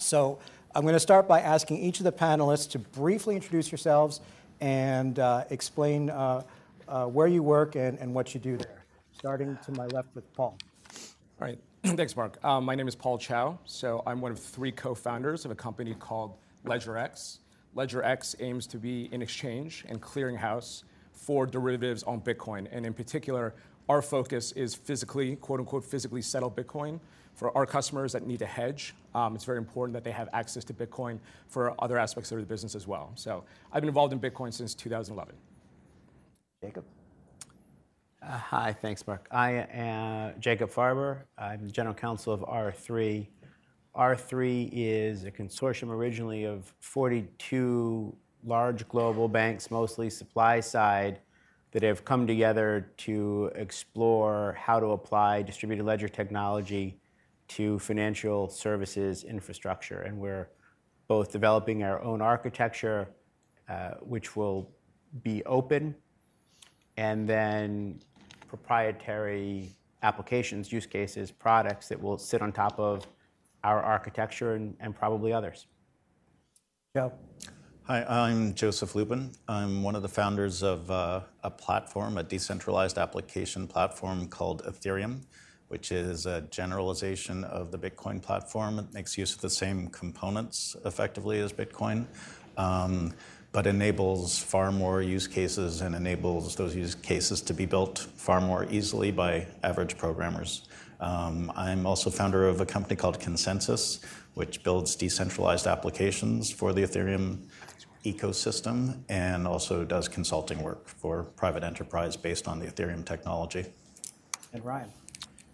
So I'm going to start by asking each of the panelists to briefly introduce yourselves and uh, explain uh, uh, where you work and, and what you do there. Starting to my left with Paul. All right. Thanks, Mark. Um, my name is Paul Chou. So I'm one of three co-founders of a company called LedgerX. LedgerX aims to be an exchange and clearinghouse for derivatives on Bitcoin. And in particular, our focus is physically, quote unquote, physically settled Bitcoin. For our customers that need to hedge, um, it's very important that they have access to Bitcoin for other aspects of their business as well. So I've been involved in Bitcoin since 2011. Jacob. Uh, hi, thanks, Mark. I am Jacob Farber. I'm the general counsel of R3. R3 is a consortium originally of 42 large global banks, mostly supply side, that have come together to explore how to apply distributed ledger technology to financial services infrastructure. And we're both developing our own architecture, uh, which will be open, and then proprietary applications, use cases, products that will sit on top of our architecture and, and probably others. Joe. Hi, I'm Joseph Lubin. I'm one of the founders of uh, a platform, a decentralized application platform called Ethereum, which is a generalization of the Bitcoin platform. It makes use of the same components effectively as Bitcoin. Um, but enables far more use cases and enables those use cases to be built far more easily by average programmers. Um, I'm also founder of a company called ConsenSys, which builds decentralized applications for the Ethereum ecosystem and also does consulting work for private enterprise based on the Ethereum technology. And Ryan.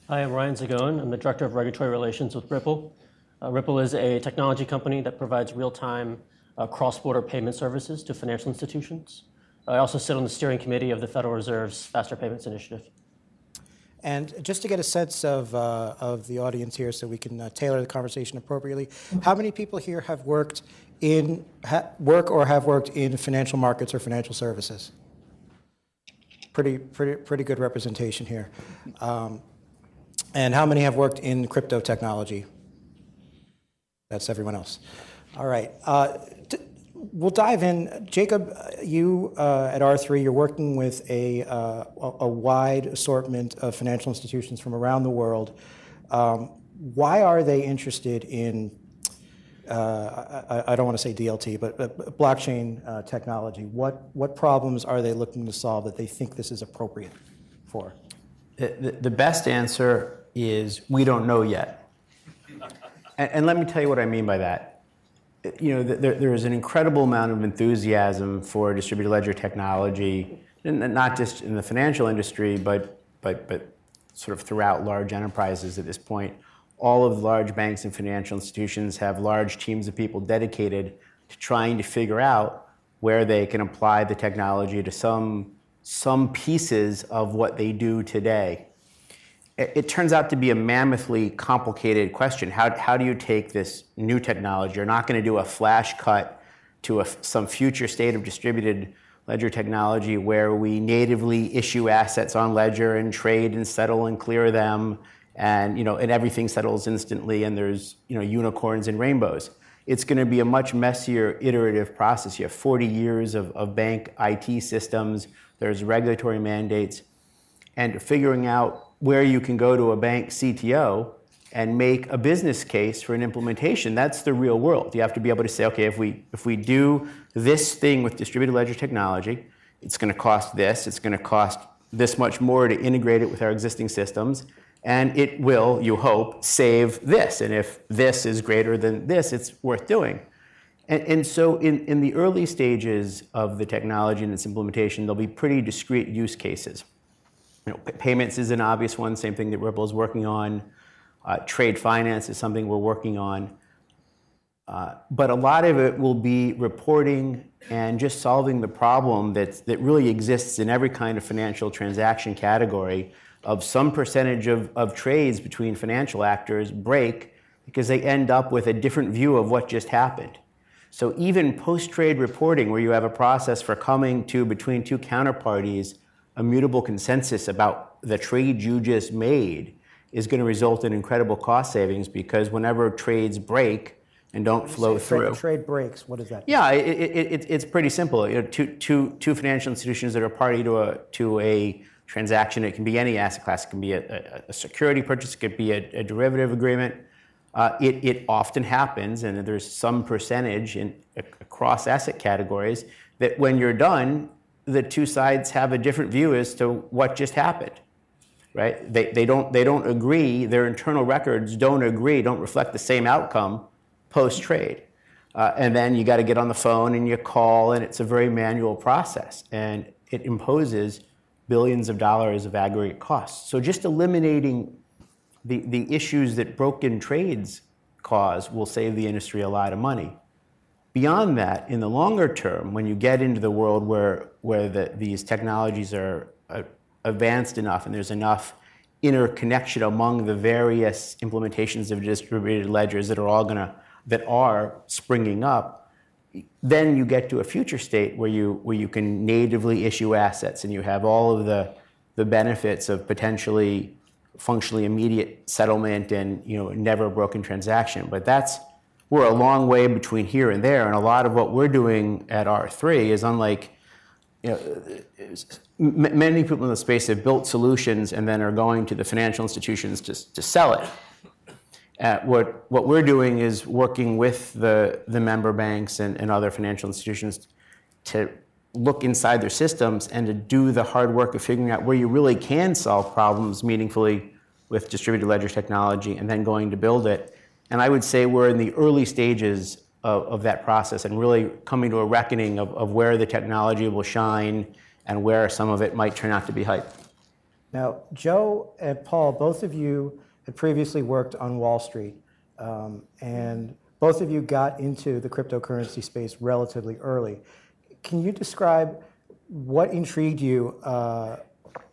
Hi, I'm Ryan Zagone. I'm the Director of Regulatory Relations with Ripple. Uh, Ripple is a technology company that provides real time uh, cross-border payment services to financial institutions. I also sit on the steering committee of the Federal Reserve's Faster Payments Initiative. And just to get a sense of, uh, of the audience here so we can tailor the conversation appropriately, how many people here have worked in, work or have worked in financial markets or financial services? Pretty, pretty, pretty good representation here. Um, and how many have worked in crypto technology? That's everyone else. All right. Uh, we'll dive in. Jacob, you uh, at R3, you're working with a, uh, a wide assortment of financial institutions from around the world. Um, why are they interested in, uh, I, I, don't want to say DLT, but, but blockchain uh, technology? What, what problems are they looking to solve that they think this is appropriate for? The, the best answer is we don't know yet. and, let me tell you what I mean by that you know, there, there is an incredible amount of enthusiasm for distributed ledger technology, not just in the financial industry, but, but, but sort of throughout large enterprises at this point. All of the large banks and financial institutions have large teams of people dedicated to trying to figure out where they can apply the technology to some, some pieces of what they do today it turns out to be a mammothly complicated question. How, how do you take this new technology? You're not going to do a flash cut to a, some future state of distributed ledger technology where we natively issue assets on ledger and trade and settle and clear them and you know and everything settles instantly and there's you know unicorns and rainbows it's going to be a much messier iterative process you have 40 years of, of bank IT systems there's regulatory mandates and figuring out where you can go to a bank CTO and make a business case for an implementation. That's the real world. You have to be able to say, okay, if we if we do this thing with distributed ledger technology, it's going to cost this. It's going to cost this much more to integrate it with our existing systems, and it will, you hope, save this. And if this is greater than this, it's worth doing. And, and so, in, in the early stages of the technology and its implementation, there'll be pretty discrete use cases. Know, payments is an obvious one, same thing that Ripple is working on. Uh, trade finance is something we're working on. Uh, but a lot of it will be reporting and just solving the problem that, that really exists in every kind of financial transaction category of some percentage of, of trades between financial actors break because they end up with a different view of what just happened. So even post-trade reporting, where you have a process for coming to between two counterparties a mutable consensus about the trade you just made is going to result in incredible cost savings because whenever trades break and don't flow Trade- through. Trade breaks, what is that? Yeah, it, it, it, it's pretty simple. You know, two, two, two financial institutions that are party to a, to a transaction, it can be any asset class, it can be a, a, a security purchase, it could be a, a derivative agreement. Uh, it, it often happens, and there's some percentage in, across asset categories, that when you're done, the two sides have a different view as to what just happened right? They, they, don't, they don't agree, their internal records don't agree, don't reflect the same outcome post trade. Uh, and then you got to get on the phone and you call, and it's a very manual process. And it imposes billions of dollars of aggregate costs. So just eliminating the, the issues that broken trades cause will save the industry a lot of money. Beyond that, in the longer term, when you get into the world where, where the, these technologies are uh, advanced enough and there's enough interconnection among the various implementations of distributed ledgers that are all going to that are springing up then you get to a future state where you where you can natively issue assets and you have all of the the benefits of potentially functionally immediate settlement and you know never broken transaction. But that's we're a long way between here and there and a lot of what we're doing at R3 is unlike you know, many people in the space have built solutions and then are going to the financial institutions to, to sell it. Uh, what, what we're doing is working with the, the member banks and, and other financial institutions to look inside their systems and to do the hard work of figuring out where you really can solve problems meaningfully with distributed ledger technology and then going to build it. And I would say we're in the early stages of, of that process and really coming to a reckoning of, of where the technology will shine and where some of it might turn out to be hype. Now, Joe and Paul, both of you had previously worked on Wall Street, um, and both of you got into the cryptocurrency space relatively early. Can you describe what intrigued you uh,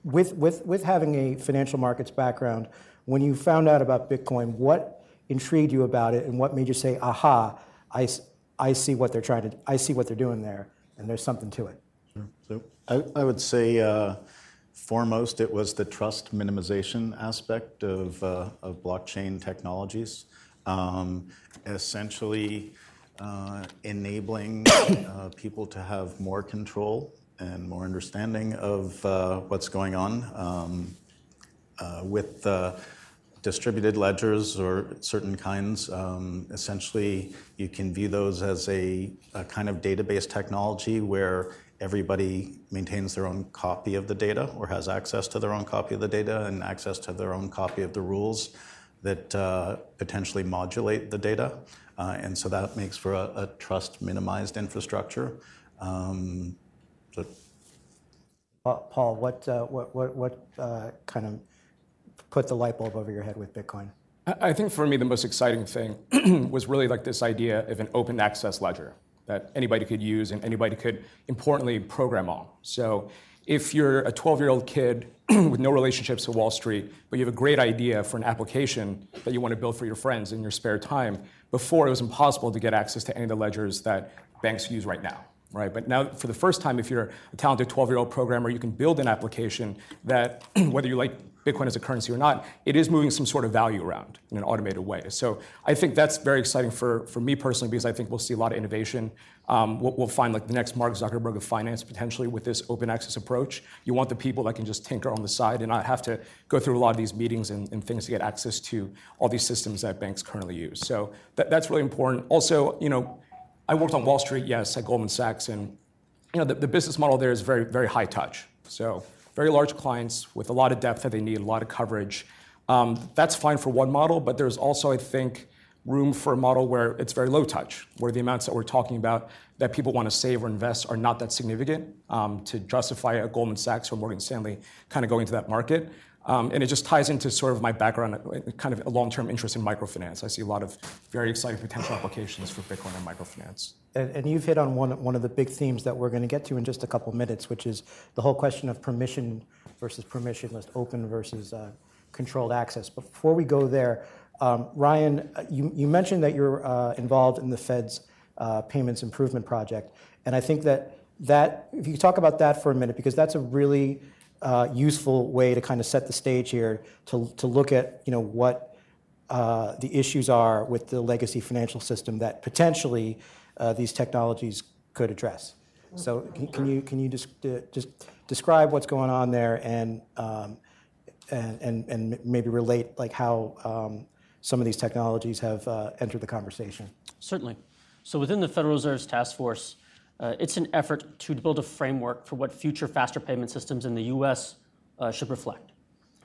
with, with, with having a financial markets background? When you found out about Bitcoin, what intrigued you about it, and what made you say, "Aha, I, I see what they're trying to, I see what they're doing there, and there's something to it"? So I, I would say uh, foremost it was the trust minimization aspect of, uh, of blockchain technologies. Um, essentially uh, enabling uh, people to have more control and more understanding of uh, what's going on um, uh, with distributed ledgers or certain kinds. Um, essentially, you can view those as a, a kind of database technology where everybody maintains their own copy of the data or has access to their own copy of the data and access to their own copy of the rules that uh, potentially modulate the data. Uh, and so that makes for a, a trust minimized infrastructure. Um, so Paul, what, uh, what, what, what uh, kind of put the light bulb over your head with Bitcoin? I think for me, the most exciting thing was really like this idea of an open access ledger that anybody could use and anybody could importantly program on. So if you're a 12 year old kid with no relationships to Wall Street, but you have a great idea for an application that you want to build for your friends in your spare time, before it was impossible to get access to any of the ledgers that banks use right now. Right, but now for the first time, if you're a talented 12-year-old programmer, you can build an application that, whether you like Bitcoin as a currency or not, it is moving some sort of value around in an automated way. So I think that's very exciting for, for me personally because I think we'll see a lot of innovation. Um, we'll, we'll, find like the next Mark Zuckerberg of finance potentially with this open access approach. You want the people that can just tinker on the side and not have to go through a lot of these meetings and, and things to get access to all these systems that banks currently use. So that, that's really important. Also, you know, I worked on Wall Street, yes, at Goldman Sachs, and you know the, the business model there is very very high touch. So very large clients with a lot of depth that they need, a lot of coverage. Um, that's fine for one model, but there's also, I think, room for a model where it's very low touch, where the amounts that we're talking about that people want to save or invest are not that significant um, to justify a Goldman Sachs or Morgan Stanley kind of going to that market. Um, and it just ties into sort of my background, kind of a long-term interest in microfinance. I see a lot of very exciting potential applications for Bitcoin and microfinance. And, and you've hit on one, one of the big themes that we're going to get to in just a couple minutes, which is the whole question of permission versus permissionless, open versus uh, controlled access. Before we go there, um, Ryan, uh, you, you, mentioned that you're uh, involved in the Fed's uh, payments improvement project, and I think that that if you talk about that for a minute, because that's a really uh, useful way to kind of set the stage here to, to look at you know what uh, the issues are with the legacy financial system that potentially uh, these technologies could address. So can, can you can you just just describe what's going on there and um, and, and and maybe relate like how um, some of these technologies have uh, entered the conversation? Certainly. So within the Federal Reserve's task force, uh, it's an effort to build a framework for what future faster payment systems in the U.S. Uh, should reflect.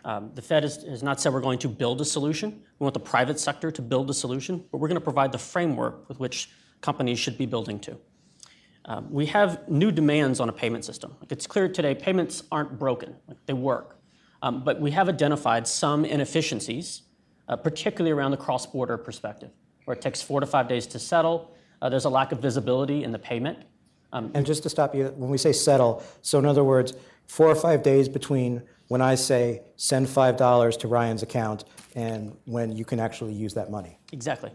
Um, the Fed has, has, not said we're going to build a solution. We want the private sector to build a solution, but we're going to provide the framework with which companies should be building to. Um, we have new demands on a payment system. Like it's clear today, payments aren't broken; like they work. Um, but we have identified some inefficiencies, uh, particularly around the cross-border perspective, where it takes four to five days to settle. Uh, there's a lack of visibility in the payment. Um, and just to stop you, when we say settle, so in other words, four or five days between when I say send $5 to Ryan's account and when you can actually use that money. Exactly.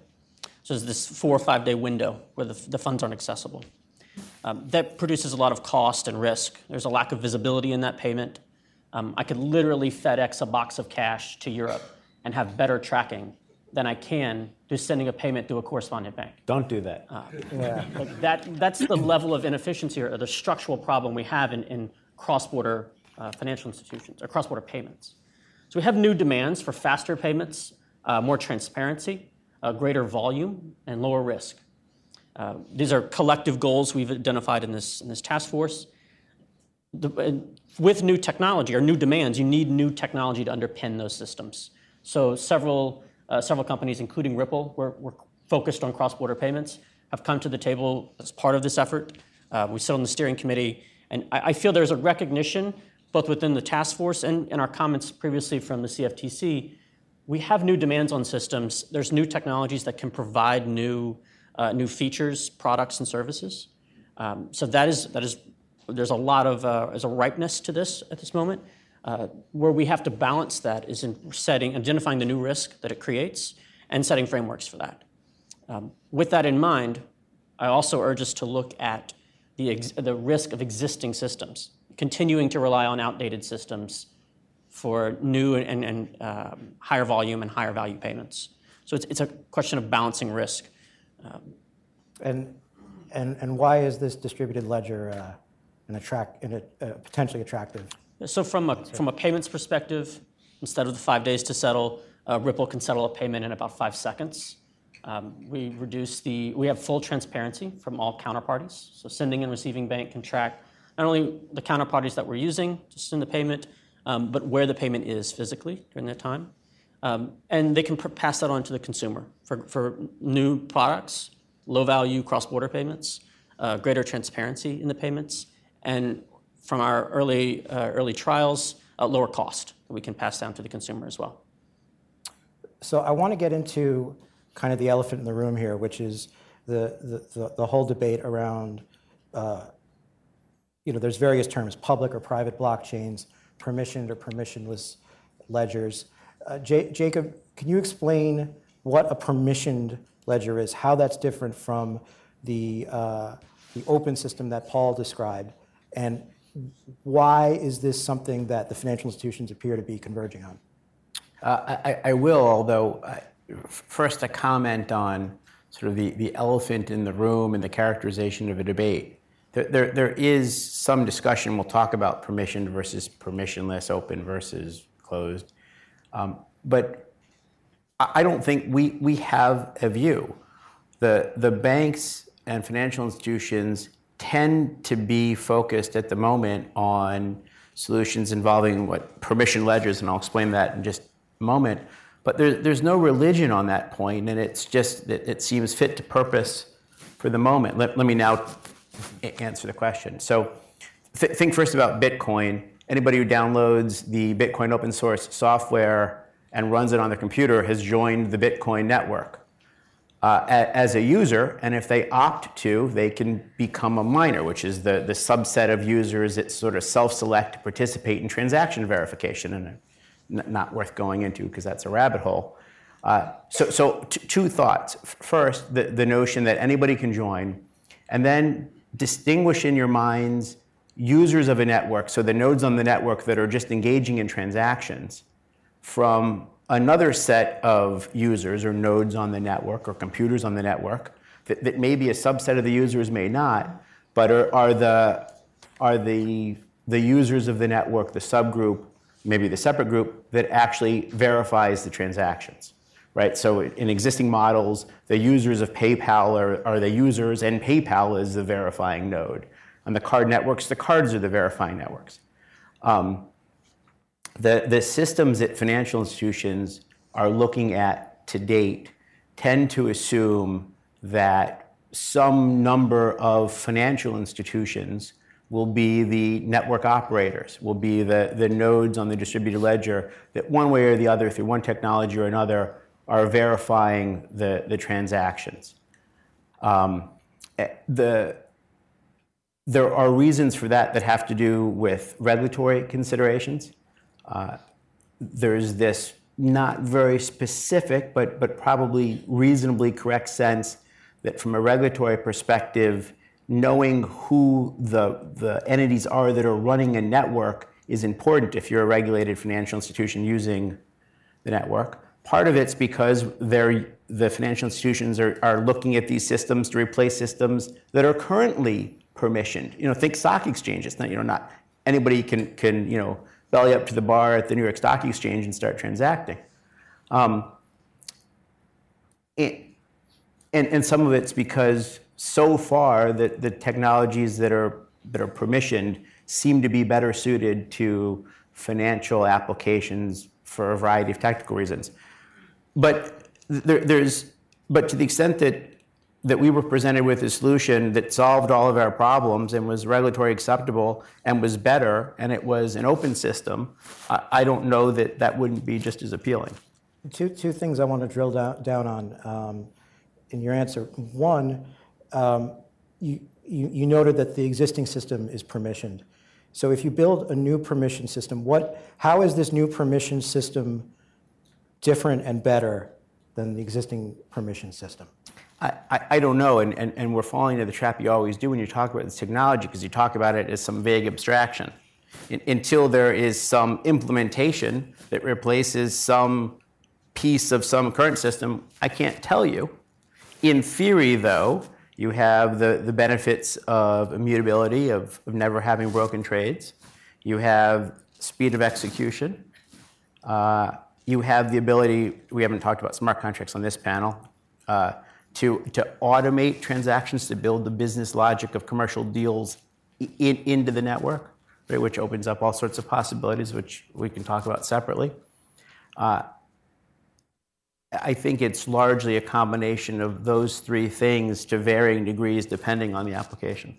So there's this four or five day window where the, the funds aren't accessible. Um, that produces a lot of cost and risk. There's a lack of visibility in that payment. Um, I could literally FedEx a box of cash to Europe and have better tracking than I can just sending a payment through a correspondent bank. Don't do that. Uh, yeah. that that's the level of inefficiency or the structural problem we have in, in cross-border uh, financial institutions or cross-border payments. So we have new demands for faster payments, uh, more transparency, uh, greater volume, and lower risk. Uh, these are collective goals we've identified in this, in this task force. The, with new technology or new demands, you need new technology to underpin those systems. So several several companies, including Ripple, we're, we're focused on cross-border payments, have come to the table as part of this effort. Uh, we sit on the steering committee, and I, feel there's a recognition, both within the task force and in our comments previously from the CFTC, we have new demands on systems. There's new technologies that can provide new, uh, new features, products, and services. Um, so that is, that is, there's a lot of, uh, there's a ripeness to this at this moment. Uh, where we have to balance that is in setting, identifying the new risk that it creates and setting frameworks for that. Um, with that in mind, I also urge us to look at the, the risk of existing systems, continuing to rely on outdated systems for new and, and um, higher volume and higher value payments. So it's, it's a question of balancing risk. Um, and, and, and why is this distributed ledger uh, an attract, an, uh, potentially attractive so from a, from a payments perspective, instead of the five days to settle, uh, Ripple can settle a payment in about five seconds. Um, we reduce the, we have full transparency from all counterparties. So sending and receiving bank can track not only the counterparties that we're using to send the payment, um, but where the payment is physically during that time. Um, and they can pr- pass that on to the consumer for, for new products, low value cross border payments, uh, greater transparency in the payments, and from our early, uh, early trials, a lower cost that we can pass down to the consumer as well. So I want to get into kind of the elephant in the room here, which is the, the, the, whole debate around, uh, you know, there's various terms, public or private blockchains, permissioned or permissionless ledgers. Uh, Jacob, can you explain what a permissioned ledger is, how that's different from the, the open system that Paul described, and why is this something that the financial institutions appear to be converging on? Uh, I, I, will, although uh, first a comment on sort of the, the elephant in the room and the characterization of a debate. There, there, there is some discussion, we'll talk about permissioned versus permissionless, open versus closed. Um, but I don't think we, we have a view. The, the banks and financial institutions tend to be focused at the moment on solutions involving what permission ledgers, and I'll explain that in just a moment. But there, there's no religion on that point, and it's just that it seems fit to purpose for the moment. Let, let me now answer the question. So, th- think first about Bitcoin. Anybody who downloads the Bitcoin open source software and runs it on their computer has joined the Bitcoin network uh, as a user, and if they opt to, they can become a miner, which is the, the subset of users that sort of self-select to participate in transaction verification, and not worth going into because that's a rabbit hole. Uh, so, so t- two thoughts. First, the, the notion that anybody can join, and then distinguish in your minds users of a network, so the nodes on the network that are just engaging in transactions, from another set of users or nodes on the network or computers on the network that, that maybe a subset of the users may not, but are, are the are the the users of the network, the subgroup, maybe the separate group that actually verifies the transactions, right? So in existing models, the users of PayPal are, are the users, and PayPal is the verifying node. On the card networks, the cards are the verifying networks. Um, the, the systems that financial institutions are looking at to date tend to assume that some number of financial institutions will be the network operators, will be the, the nodes on the distributed ledger that one way or the other, through one technology or another, are verifying the, the transactions. Um, eh, the, there are reasons for that that have to do with regulatory considerations. Uh, there's this not very specific, but, but probably reasonably correct sense that from a regulatory perspective, knowing who the, the entities are that are running a network is important if you're a regulated financial institution using the network. Part of it's because the financial institutions are, are looking at these systems to replace systems that are currently permissioned. You know, think stock exchanges. Not, you know, not anybody can, can you know, belly up to the bar at the New York Stock Exchange and start transacting. Um, and, and, some of it's because so far the, the technologies that are, that are permissioned seem to be better suited to financial applications for a variety of technical reasons. But there, there's, but to the extent that that we were presented with a solution that solved all of our problems and was regulatory acceptable and was better and it was an open system, I don't know that that wouldn't be just as appealing. Two, two things I want to drill down, on um, in your answer. One, um, you, you, you noted that the existing system is permissioned. So if you build a new permission system, what, how is this new permission system different and better than the existing permission system? I, I, don't know, and, and, and we're falling into the trap you always do when you talk about this technology, because you talk about it as some vague abstraction. In, until there is some implementation that replaces some piece of some current system, I can't tell you. In theory, though, you have the, the benefits of immutability, of, of never having broken trades. You have speed of execution. Uh, you have the ability, we haven't talked about smart contracts on this panel. Uh, to, to automate transactions, to build the business logic of commercial deals in, into the network, right, which opens up all sorts of possibilities, which we can talk about separately. Uh, I think it's largely a combination of those three things to varying degrees depending on the application.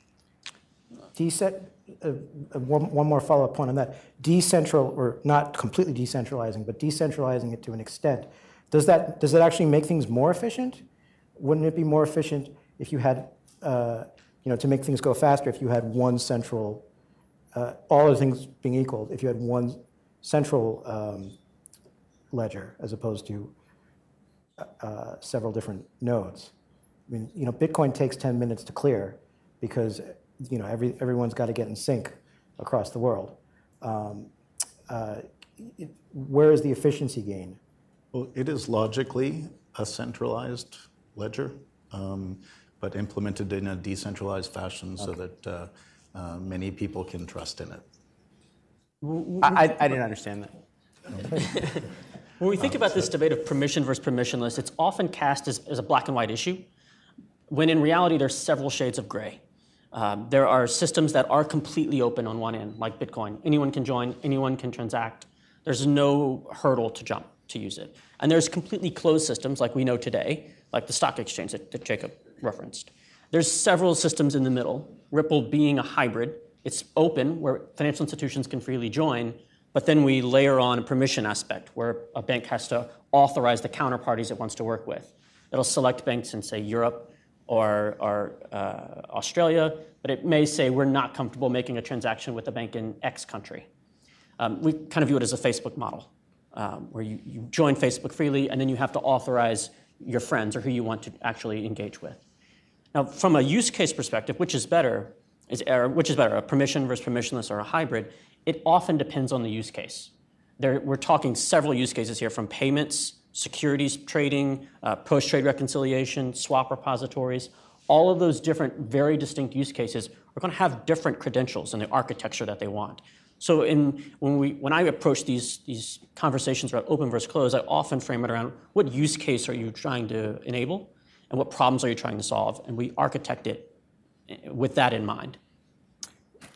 Decent, uh, uh, one, one more follow-up point on that. Decentral, or not completely decentralizing, but decentralizing it to an extent. Does that, does that actually make things more efficient? Wouldn't it be more efficient if you had, uh, you know, to make things go faster, if you had one central, uh, all other things being equal, if you had one central um, ledger as opposed to uh, several different nodes? I mean, you know, Bitcoin takes 10 minutes to clear because, you know, every, everyone's got to get in sync across the world. Um, uh, it, where is the efficiency gain? Well, it is logically a centralized ledger, um, but implemented in a decentralized fashion so that uh, uh, many people can trust in it. I, I didn't understand that. when we think about this debate of permission versus permissionless, it's often cast as, as a black and white issue, when in reality there's several shades of gray. Um, there are systems that are completely open on one end, like Bitcoin. Anyone can join, anyone can transact. There's no hurdle to jump to use it. And there's completely closed systems like we know today, like the stock exchange that, that Jacob referenced. There's several systems in the middle, Ripple being a hybrid. It's open, where financial institutions can freely join, but then we layer on a permission aspect, where a bank has to authorize the counterparties it wants to work with. It'll select banks in, say, Europe or, or uh, Australia, but it may say we're not comfortable making a transaction with a bank in X country. Um, we kind of view it as a Facebook model, um, where you, you join Facebook freely, and then you have to authorize your friends or who you want to actually engage with. Now, from a use case perspective, which is better, is, which is better, a permission versus permissionless or a hybrid, it often depends on the use case. There, we're talking several use cases here from payments, securities trading, uh, post trade reconciliation, swap repositories. All of those different, very distinct use cases are going to have different credentials and the architecture that they want. So in, when, we, when I approach these, these conversations about open versus closed, I often frame it around what use case are you trying to enable and what problems are you trying to solve? And we architect it eh, with that in mind.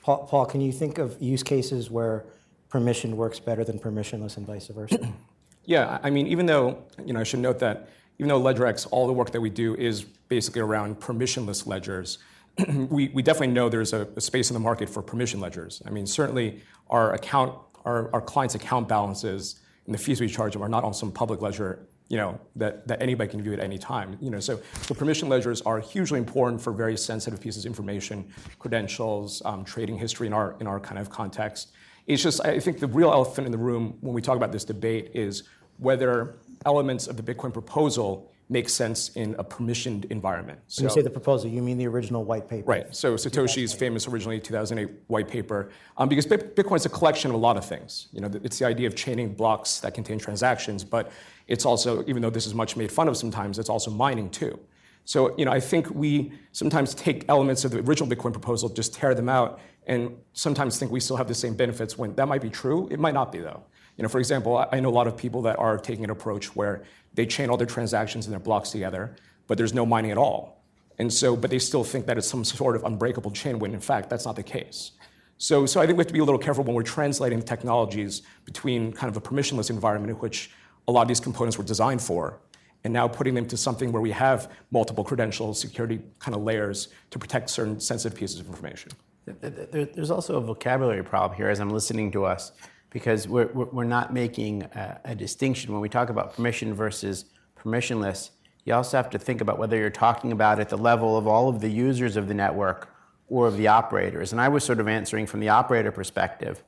Paul, Paul, can you think of use cases where permission works better than permissionless and vice versa? yeah, I mean, even though, you know, I should note that even though LedgerX, all the work that we do is basically around permissionless ledgers, we, we definitely know there's a, a, space in the market for permission ledgers. I mean, certainly our account, our, our clients' account balances and the fees we charge them are not on some public ledger, you know, that, that anybody can view at any time. You know, so, so permission ledgers are hugely important for very sensitive pieces of information, credentials, um, trading history in our, in our kind of context. It's just, I think the real elephant in the room when we talk about this debate is whether elements of the Bitcoin proposal make sense in a permissioned environment. So, when you say the proposal, you mean the original white paper? Right. So Satoshi's famous originally 2008 white paper, um, because Bitcoin is a collection of a lot of things. You know, it's the idea of chaining blocks that contain transactions, but it's also, even though this is much made fun of sometimes, it's also mining too. So, you know, I think we sometimes take elements of the original Bitcoin proposal, just tear them out, and sometimes think we still have the same benefits when that might be true. It might not be though. You know, for example, I know a lot of people that are taking an approach where they chain all their transactions and their blocks together, but there's no mining at all. And so, but they still think that it's some sort of unbreakable chain when in fact that's not the case. So, so I think we have to be a little careful when we're translating technologies between kind of a permissionless environment in which a lot of these components were designed for, and now putting them to something where we have multiple credentials, security kind of layers to protect certain sensitive pieces of information. There's also a vocabulary problem here as I'm listening to us because we're, we're not making a, a, distinction when we talk about permission versus permissionless. You also have to think about whether you're talking about at the level of all of the users of the network or of the operators. And I was sort of answering from the operator perspective.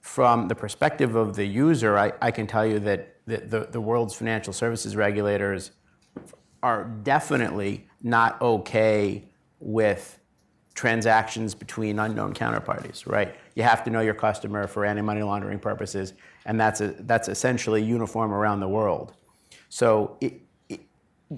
From the perspective of the user, I, I can tell you that the, the, the world's financial services regulators are definitely not okay with transactions between unknown counterparties, right? You have to know your customer for anti-money laundering purposes, and that's a, that's essentially uniform around the world. So it, it,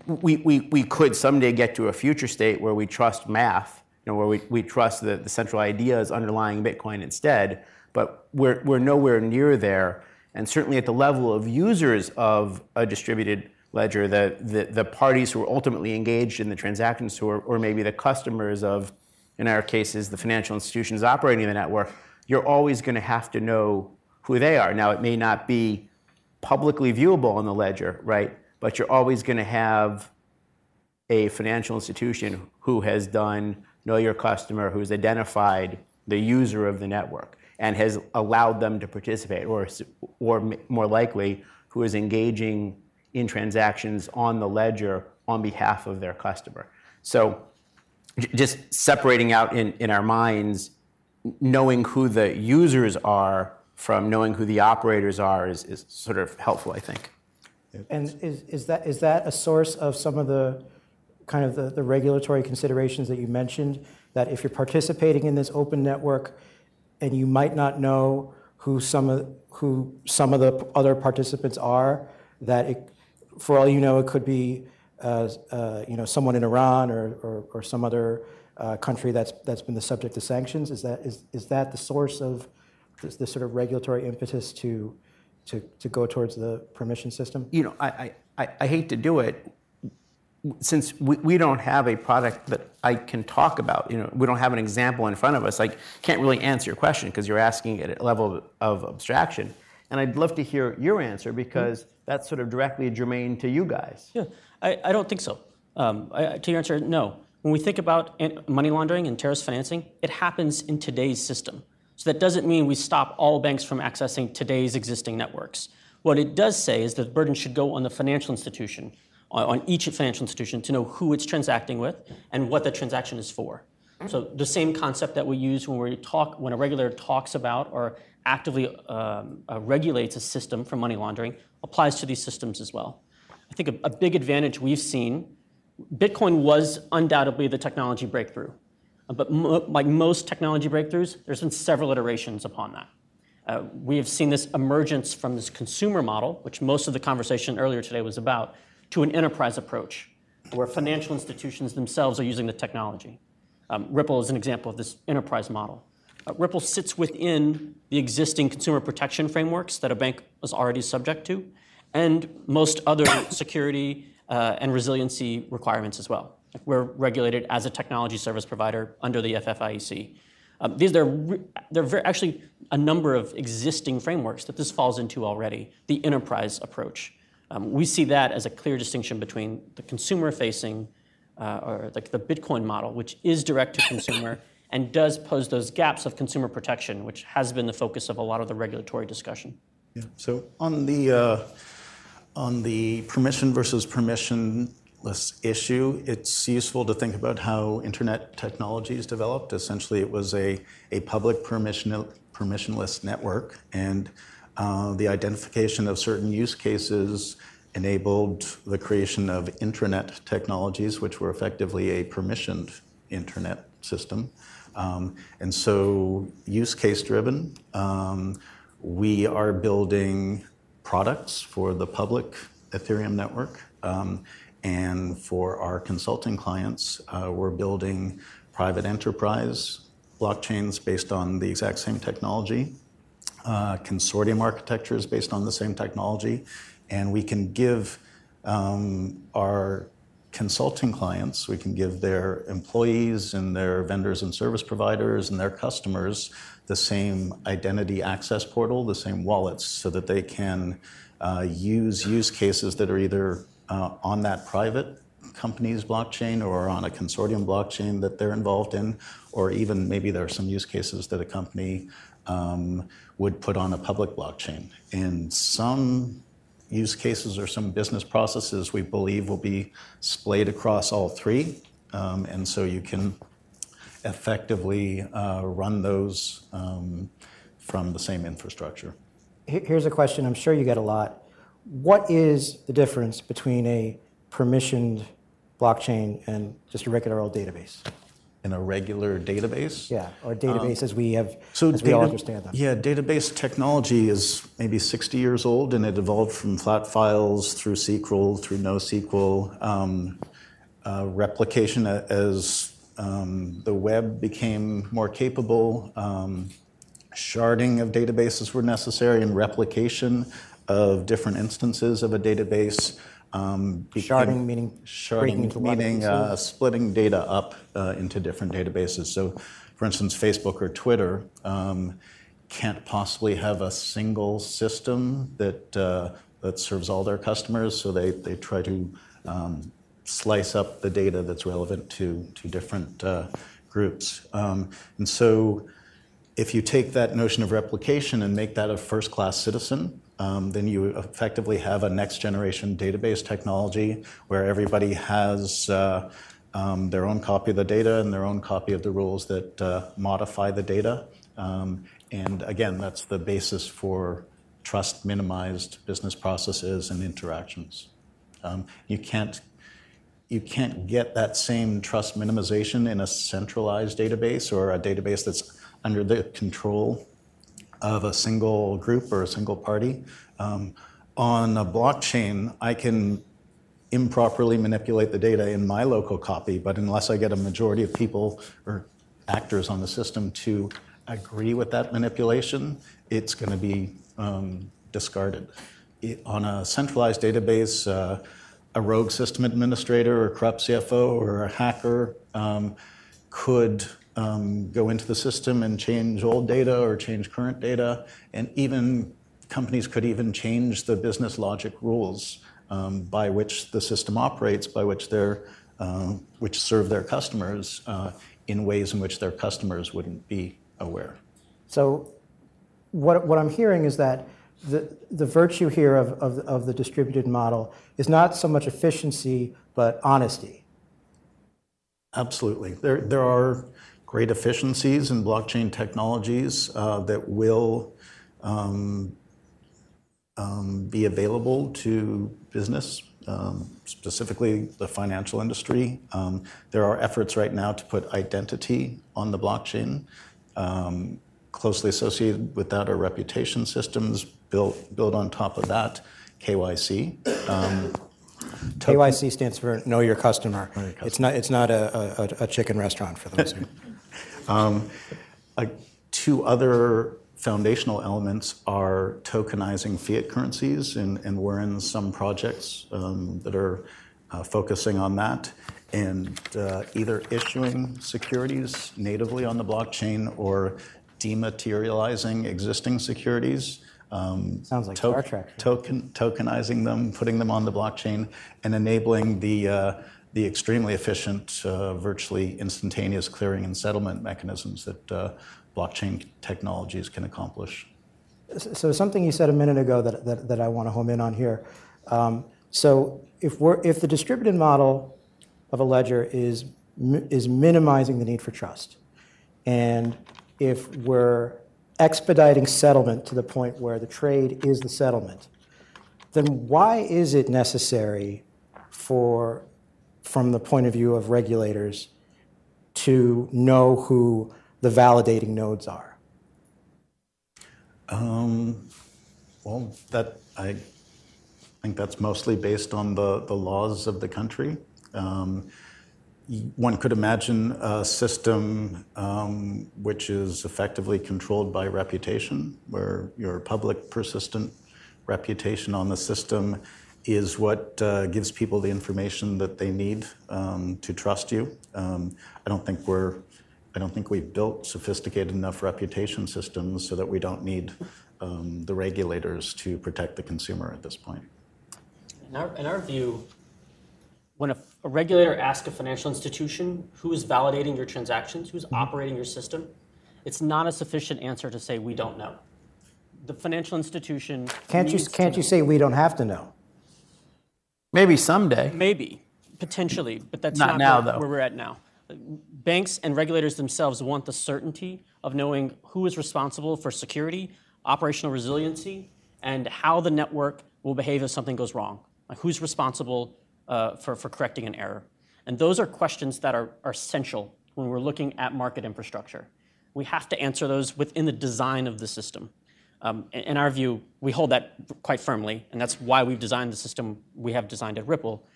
we, we, we could someday get to a future state where we trust math, you know, where we, we trust the, the central ideas underlying Bitcoin instead, but we're, we're nowhere near there. And certainly at the level of users of a distributed ledger, the, the, the parties who are ultimately engaged in the transactions, who are, or maybe the customers of in our cases, the financial institutions operating the network, you're always going to have to know who they are. Now, it may not be publicly viewable on the ledger, right? But you're always going to have a financial institution who has done know your customer, who's identified the user of the network and has allowed them to participate, or, or more likely, who is engaging in transactions on the ledger on behalf of their customer. So just separating out in, in our minds, knowing who the users are from knowing who the operators are is, is sort of helpful, I think. And is, is, that, is that a source of some of the kind of the, the regulatory considerations that you mentioned? That if you're participating in this open network and you might not know who some of, who some of the other participants are, that it, for all you know, it could be you know, someone in Iran or, or, or some other uh, country that's, that's been the subject of sanctions? Is that, is, is that the source of this, this sort of regulatory impetus to, to, to go towards the permission system? You know, I, I, I hate to do it. Since we, we don't have a product that I can talk about, you know, we don't have an example in front of us, I can't really answer your question because you're asking at a level of, of abstraction. And I'd love to hear your answer because mm-hmm. that's sort of directly germane to you guys. Yeah. I, I don't think so. Um, I, to your answer, no. When we think about money laundering and terrorist financing, it happens in today's system. So that doesn't mean we stop all banks from accessing today's existing networks. What it does say is that the burden should go on the financial institution, on each financial institution, to know who it's transacting with and what the transaction is for. So the same concept that we use when we talk, when a regulator talks about or actively um, uh, regulates a system for money laundering applies to these systems as well. I think a, a big advantage we've seen, Bitcoin was undoubtedly the technology breakthrough. But mo- like most technology breakthroughs, there's been several iterations upon that. Uh, we have seen this emergence from this consumer model, which most of the conversation earlier today was about, to an enterprise approach, where financial institutions themselves are using the technology. Um, Ripple is an example of this enterprise model. Uh, Ripple sits within the existing consumer protection frameworks that a bank is already subject to, and most other security uh, and resiliency requirements as well. We're regulated as a technology service provider under the FFIEC. Um, these are there are actually a number of existing frameworks that this falls into already. The enterprise approach. Um, we see that as a clear distinction between the consumer-facing uh, or like the Bitcoin model, which is direct to consumer and does pose those gaps of consumer protection, which has been the focus of a lot of the regulatory discussion. Yeah. So on the uh, on the permission versus permissionless issue, it's useful to think about how internet technologies developed. Essentially, it was a, a public permission, permissionless network, and uh, the identification of certain use cases enabled the creation of intranet technologies, which were effectively a permissioned internet system. Um, and so, use case driven, um, we are building products for the public Ethereum network. Um, and for our consulting clients, uh, we're building private enterprise blockchains based on the exact same technology, uh, consortium architectures based on the same technology, and we can give um, our consulting clients, we can give their employees and their vendors and service providers and their customers the same identity access portal, the same wallets, so that they can uh, use use cases that are either uh, on that private company's blockchain or on a consortium blockchain that they're involved in, or even maybe there are some use cases that a company um, would put on a public blockchain. And some use cases or some business processes we believe will be splayed across all three. Um, and so you can effectively uh, run those um, from the same infrastructure. Here's a question I'm sure you get a lot what is the difference between a permissioned blockchain and just a regular old database? In a regular database? Yeah, or database um, as we have, so as we all understand them. Yeah, database technology is maybe 60 years old, and it evolved from flat files through SQL, through NoSQL, um, uh, replication as um, the web became more capable. Um, sharding of databases were necessary, and replication of different instances of a database. Um, sharding meaning sharding meaning uh, splitting data up uh, into different databases. So, for instance, Facebook or Twitter um, can't possibly have a single system that uh, that serves all their customers. So they they try to um, slice up the data that's relevant to to different uh, groups. Um, and so, if you take that notion of replication and make that a first class citizen, um, then you effectively have a next generation database technology where everybody has uh, um, their own copy of the data and their own copy of the rules that uh, modify the data. Um, and again, that's the basis for trust minimized business processes and interactions. Um, you can't you can't get that same trust minimization in a centralized database or a database that's under the control of a single group or a single party. Um, on a blockchain, I can improperly manipulate the data in my local copy, but unless I get a majority of people or actors on the system to agree with that manipulation, it's going to be um, discarded. It, on a centralized database, uh, a rogue system administrator or corrupt CFO or a hacker um, could um, go into the system and change old data or change current data, and even companies could even change the business logic rules um, by which the system operates, by which they're uh, which serve their customers uh, in ways in which their customers wouldn't be aware. So, what what I'm hearing is that the the virtue here of of, of the distributed model is not so much efficiency but honesty. Absolutely, there there are great efficiencies in blockchain technologies uh, that will um, um, be available to business, um, specifically the financial industry. Um, there are efforts right now to put identity on the blockchain. Um, closely associated with that are reputation systems. Built built on top of that, KYC. Um, KYC stands for Know Your Customer. It's not, it's not a, a, a chicken restaurant for those who. Uh, two other foundational elements are tokenizing fiat currencies, and, and we're in some projects um, that are uh, focusing on that, and uh, either issuing securities natively on the blockchain or dematerializing existing securities. Um, Sounds like Star Trek. Token, tokenizing them, putting them on the blockchain, and enabling the uh, the extremely efficient, uh, virtually instantaneous clearing and settlement mechanisms that uh, blockchain technologies can accomplish. So something you said a minute ago that, that, that I want to home in on here. Um, so if we're if the distributed model of a ledger is is minimizing the need for trust, and if we're expediting settlement to the point where the trade is the settlement, then why is it necessary for from the point of view of regulators to know who the validating nodes are? Um, well, that I think that's mostly based on the, the laws of the country. Um, one could imagine a system um, which is effectively controlled by reputation, where your public persistent reputation on the system is what uh, gives people the information that they need um, to trust you. Um, I don't think we're, I don't think we've built sophisticated enough reputation systems so that we don't need um, the regulators to protect the consumer at this point. In our, in our view, when a, a regulator asks a financial institution who is validating your transactions, who's Mm-hmm. operating your system, it's not a sufficient answer to say we don't know. The financial institution Can't you needs to can't you know. say we don't have to know? Maybe someday. Maybe, potentially, but that's Not not, now, where, though. where we're at now. Banks and regulators themselves want the certainty of knowing who is responsible for security, operational resiliency, and how the network will behave if something goes wrong. Like who's responsible uh, for, for correcting an error? And those are questions that are, are essential when we're looking at market infrastructure. We have to answer those within the design of the system. Um, in, our view, we hold that quite firmly, and that's why we've designed the system we have designed at Ripple,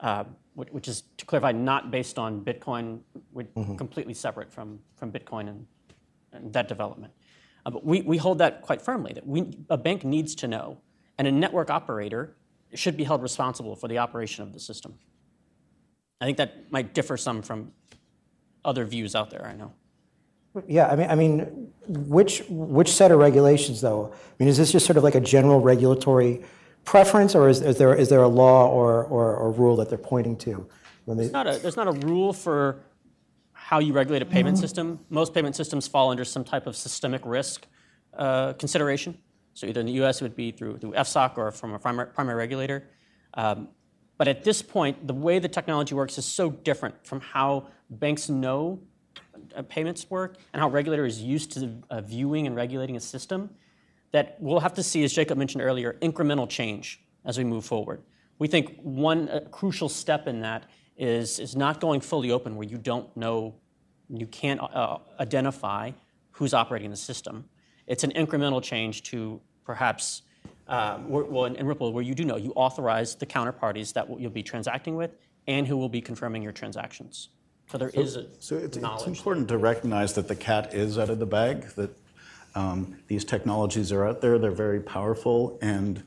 uh, which, is to clarify not based on Bitcoin, we're completely separate from, from Bitcoin and, and that development. Uh, but we, we hold that quite firmly that we, a bank needs to know, and a network operator should be held responsible for the operation of the system. I think that might differ some from other views out there, I know. Yeah, I mean, I mean, which which set of regulations though? I mean, is this just sort of like a general regulatory preference, or is, is there is there a law or, or, or rule that they're pointing to when they? There's not a, there's not a rule for how you regulate a payment system. Most payment systems fall under some type of systemic risk uh, consideration. So either in the U.S. it would be through, through FSOC or from a primary, primary regulator. Um, but at this point, the way the technology works is so different from how banks know payments work and how regulators are used to uh, viewing and regulating a system that we'll have to see, as Jacob mentioned earlier, incremental change as we move forward. We think one uh, crucial step in that is, is not going fully open where you don't know, you can't uh, identify who's operating the system. It's an incremental change to perhaps, um, where- well, in, in Ripple, where you do know, you authorize the counterparties that you'll be transacting with and who will be confirming your transactions. So there is a So it's, it's important to recognize that the cat is out of the bag, that um, these technologies are out there, they're very powerful, and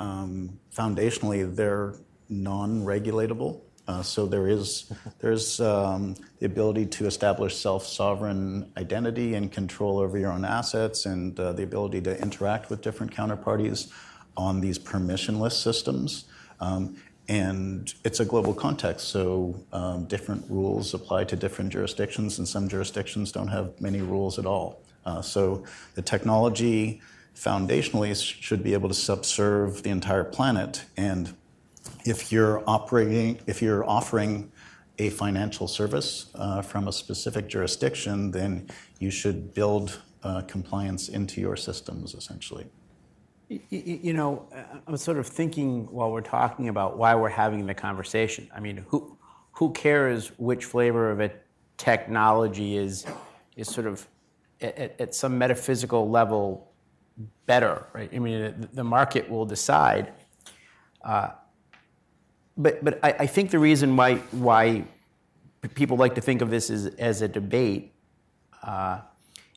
um, foundationally, they're non-regulatable. Uh, so there is there's um, the ability to establish self-sovereign identity and control over your own assets, and uh, the ability to interact with different counterparties on these permissionless systems. Um, and it's a global context, so um, different rules apply to different jurisdictions, and some jurisdictions don't have many rules at all. Uh, so the technology foundationally should be able to subserve the entire planet. And if you're operating, if you're offering a financial service uh, from a specific jurisdiction, then you should build uh, compliance into your systems, essentially. You know, I'm sort of thinking while we're talking about why we're having the conversation. I mean, who who cares which flavor of a technology is is sort of at, some metaphysical level better, right? I mean, the market will decide. Uh, but but I, I, think the reason why why people like to think of this as, as a debate uh,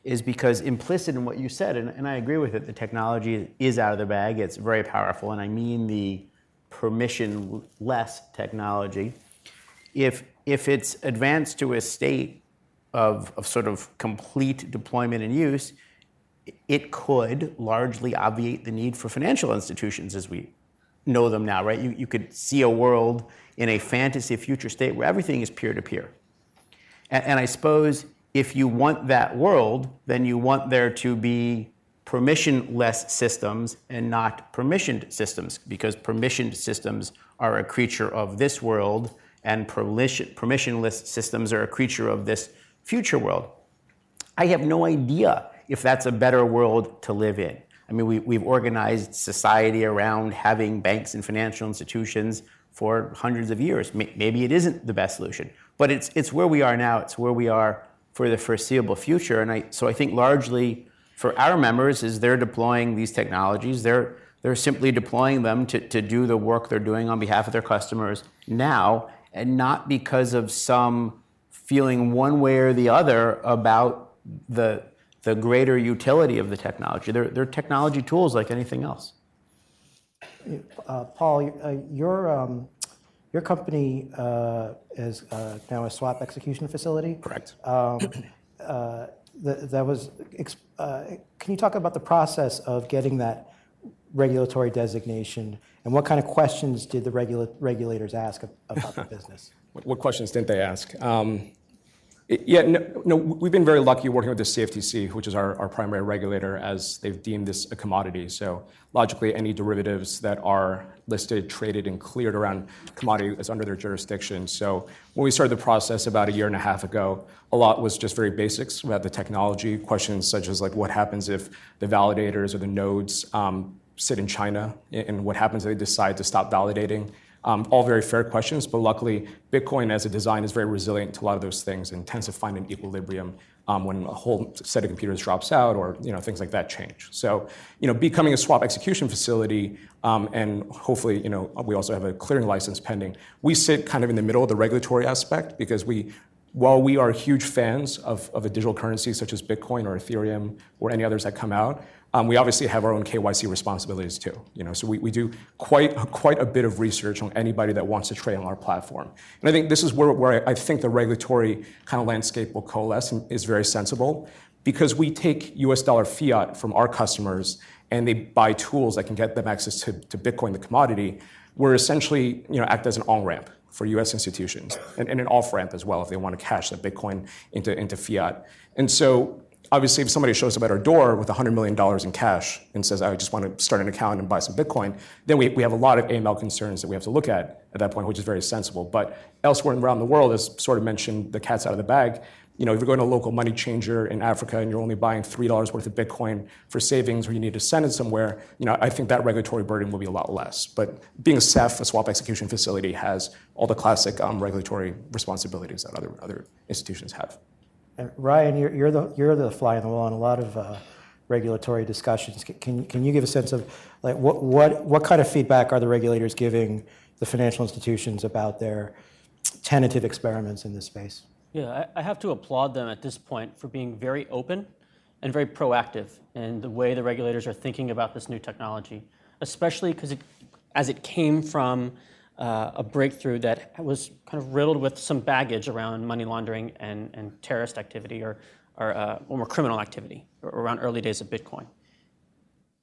is because implicit in what you said, and, and I agree with it, the technology is out of the bag. It's very powerful, and I mean the permissionless technology. If if it's advanced to a state of, of sort of complete deployment and use, it could largely obviate the need for financial institutions as we know them now, right? You, you could see a world in a fantasy future state where everything is peer to peer. And I suppose if you want that world, then you want there to be permissionless systems and not permissioned systems, because permissioned systems are a creature of this world, and permissionless systems are a creature of this future world. I have no idea if that's a better world to live in. I mean, we, we've organized society around having banks and financial institutions for hundreds of years. Maybe it isn't the best solution, but it's, it's where we are now. It's where we are for the foreseeable future. And I, so I think largely for our members is they're deploying these technologies. They're, they're simply deploying them to, to do the work they're doing on behalf of their customers now, and not because of some feeling one way or the other about the, the greater utility of the technology. They're, they're technology tools like anything else. Uh, Paul, uh, your, um, your company uh, is uh, now a swap execution facility. Correct. Um, uh, that, that was. Can you talk about the process of getting that regulatory designation, and what kind of questions did the regulators ask about the business? what questions didn't they ask? Yeah, no, no, we've been very lucky working with the CFTC, which is our, our primary regulator, as they've deemed this a commodity. So logically, any derivatives that are listed, traded, and cleared around commodity is under their jurisdiction. So when we started the process about a year and a half ago, a lot was just very basics about the technology, questions such as like what happens if the validators or the nodes um, sit in China, and what happens if they decide to stop validating um, all very fair questions, but luckily, Bitcoin as a design is very resilient to a lot of those things and tends to find an equilibrium um, when a whole set of computers drops out or you know things like that change. So you know, becoming a swap execution facility um, and hopefully you know we also have a clearing license pending. We sit kind of in the middle of the regulatory aspect because we while we are huge fans of, of a digital currency such as Bitcoin or Ethereum or any others that come out, um, we obviously have our own KYC responsibilities too. You know, so we, we do quite quite a bit of research on anybody that wants to trade on our platform. And I think this is where, where I, think the regulatory kind of landscape will coalesce and is very sensible because we take US dollar fiat from our customers and they buy tools that can get them access to, to Bitcoin, the commodity. We're essentially you know, act as an on-ramp for US institutions and, and an off-ramp as well if they want to cash that Bitcoin into, into fiat. And so obviously, if somebody shows up at our door with $100 million in cash and says, I just want to start an account and buy some Bitcoin, then we, we have a lot of AML concerns that we have to look at at that point, which is very sensible. But elsewhere around the world, as sort of mentioned, the cat's out of the bag. You know, if you're going to a local money changer in Africa and you're only buying $3 worth of Bitcoin for savings or you need to send it somewhere, you know, I think that regulatory burden will be a lot less. But being a SEF, a swap execution facility, has all the classic um, regulatory responsibilities that other, other institutions have. And Ryan, you're, you're, the, you're the fly on the wall in a lot of uh, regulatory discussions. Can, can you give a sense of like what, what, what kind of feedback are the regulators giving the financial institutions about their tentative experiments in this space? Yeah, I, I have to applaud them at this point for being very open and very proactive in the way the regulators are thinking about this new technology, especially because as it came from uh, a breakthrough that was kind of riddled with some baggage around money laundering and, and terrorist activity or, or, uh, or more criminal activity around early days of Bitcoin.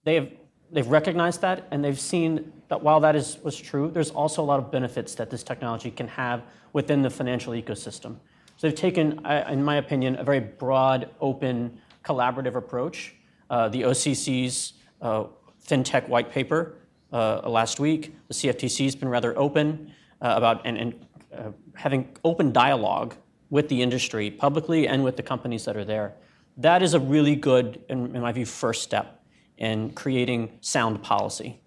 They have, they've recognized that and they've seen that while that is, was true, there's also a lot of benefits that this technology can have within the financial ecosystem. So they've taken, in my opinion, a very broad, open, collaborative approach. Uh, the OCC's uh, FinTech white paper uh, last week. The CFTC has been rather open uh, about and, and uh, having open dialogue with the industry publicly and with the companies that are there. That is a really good, in, in my view, first step in creating sound policy.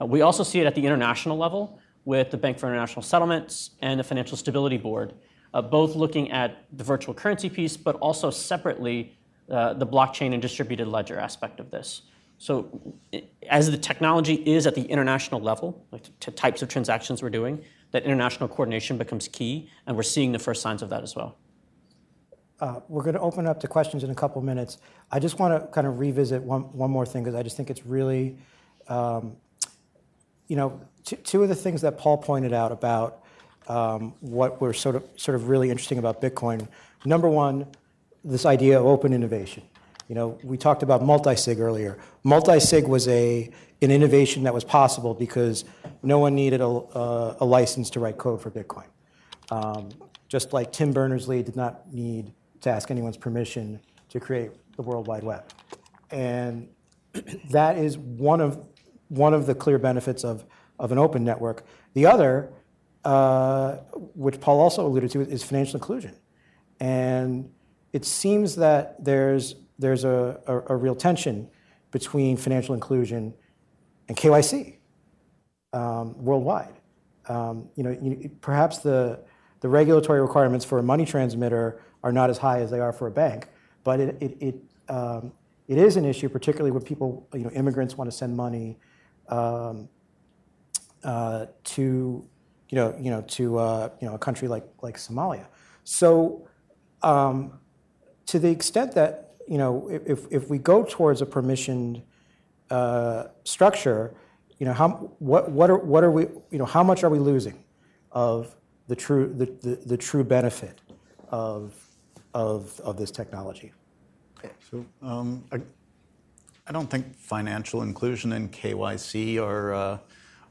Uh, we also see it at the international level with the Bank for International Settlements and the Financial Stability Board, uh, both looking at the virtual currency piece, but also separately uh, the blockchain and distributed ledger aspect of this. So, as the technology is at the international level, like to types of transactions we're doing, that international coordination becomes key, and we're seeing the first signs of that as well. We're going to open up to questions in a couple minutes. I just want to kind of revisit one, one more thing because I just think it's really, um, you know, t- two of the things that Paul pointed out about um, what were sort of sort of really interesting about Bitcoin. Number one, this idea of open innovation. You know, we talked about multi-sig earlier. Multi-sig was a an innovation that was possible because no one needed a, a, a license to write code for Bitcoin. Um, just like Tim Berners-Lee did not need to ask anyone's permission to create the World Wide Web. And that is one of, one of the clear benefits of, of an open network. The other, uh, which Paul also alluded to, is financial inclusion. And it seems that there's, there's a, a, a real tension between financial inclusion and KYC um, worldwide. Um, you know, you, perhaps the, the regulatory requirements for a money transmitter are not as high as they are for a bank, but it, it, it, um, it is an issue, particularly when people, you know, immigrants want to send money um, uh, to, you know, you know, to uh, you know, a country like, like Somalia. So, um, to the extent that, you know, if, if we go towards a permissioned uh, structure, you know, how, what, what, are, what are we, you know, how much are we losing of the true, the, the, the true benefit of, of, of this technology? So um, I, I don't think financial inclusion and KYC are, uh,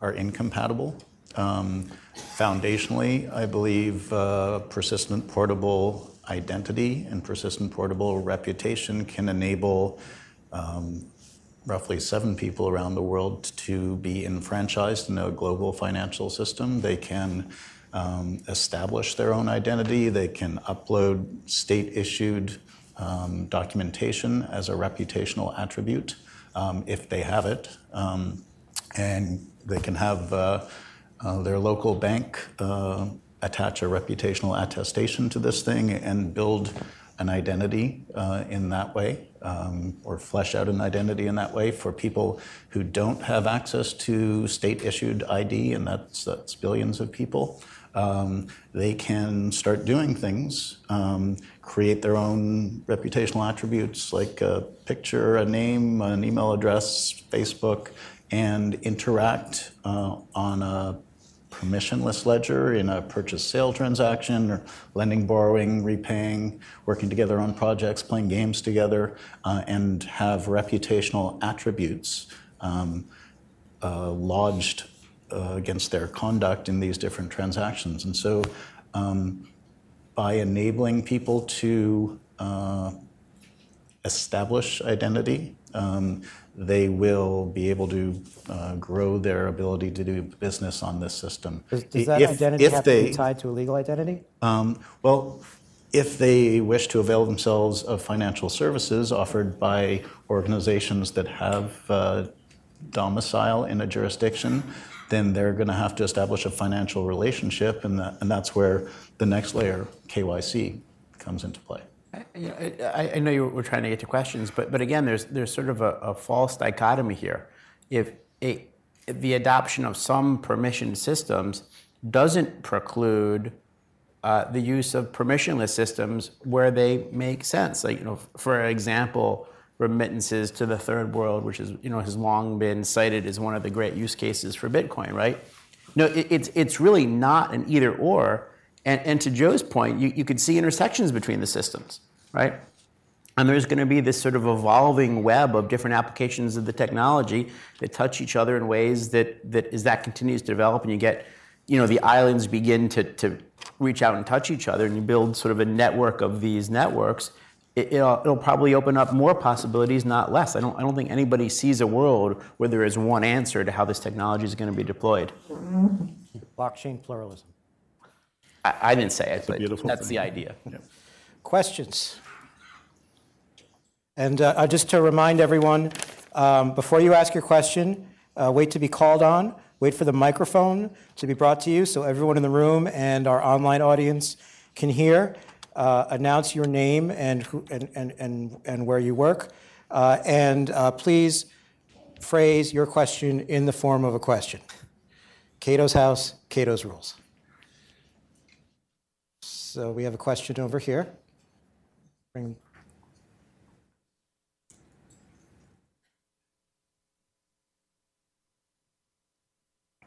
are incompatible. Um, foundationally, I believe uh, persistent portable identity and persistent portable reputation can enable um, roughly seven people around the world to be enfranchised in a global financial system. They can um, establish their own identity. They can upload state issued um, documentation as a reputational attribute if they have it. And they can have uh, uh, their local bank uh, attach a reputational attestation to this thing and build an identity uh, in that way, um, or flesh out an identity in that way for people who don't have access to state issued ID, and that's, that's billions of people. Um, they can start doing things, um, create their own reputational attributes like a picture, a name, an email address, Facebook, and interact uh, on a permissionless ledger in a purchase sale transaction or lending, borrowing, repaying, working together on projects, playing games together, uh, and have reputational attributes um, uh, lodged uh, against their conduct in these different transactions. And so, um, by enabling people to uh, establish identity, um, they will be able to uh, grow their ability to do business on this system. Does, does that If- identity if have to be tied to a legal identity? um, well, if they wish to avail themselves of financial services offered by organizations that have uh, domicile in a jurisdiction, then they're going to have to establish a financial relationship, and, that, and that's where the next layer, KYC, comes into play. You know, I, I know you were trying to get to questions, but, but again, there's, there's sort of a, a false dichotomy here. If, a, if the adoption of some permissioned systems doesn't preclude uh, the use of permissionless systems where they make sense, like you know, for example, remittances to the third world, which is you know has long been cited as one of the great use cases for Bitcoin, right? No, it, it's it's really not an either or. And, and to Joe's point, you, you could see intersections between the systems, right? And there's going to be this sort of evolving web of different applications of the technology that touch each other in ways that, that as that continues to develop and you get, you know, the islands begin to, to reach out and touch each other and you build sort of a network of these networks, it, it'll, it'll probably open up more possibilities, not less. I don't, I don't think anybody sees a world where there is one answer to how this technology is going to be deployed. Blockchain pluralism. I, I didn't say it, but beautiful that's thing. the idea. Questions? And uh, uh, just to remind everyone, um, before you ask your question, uh, wait to be called on. Wait for the microphone to be brought to you so everyone in the room and our online audience can hear. uh, announce your name and, who, and, and, and, and where you work. Uh, and uh, please phrase your question in the form of a question. Cato's house, Cato's rules. So we have a question over here. Bring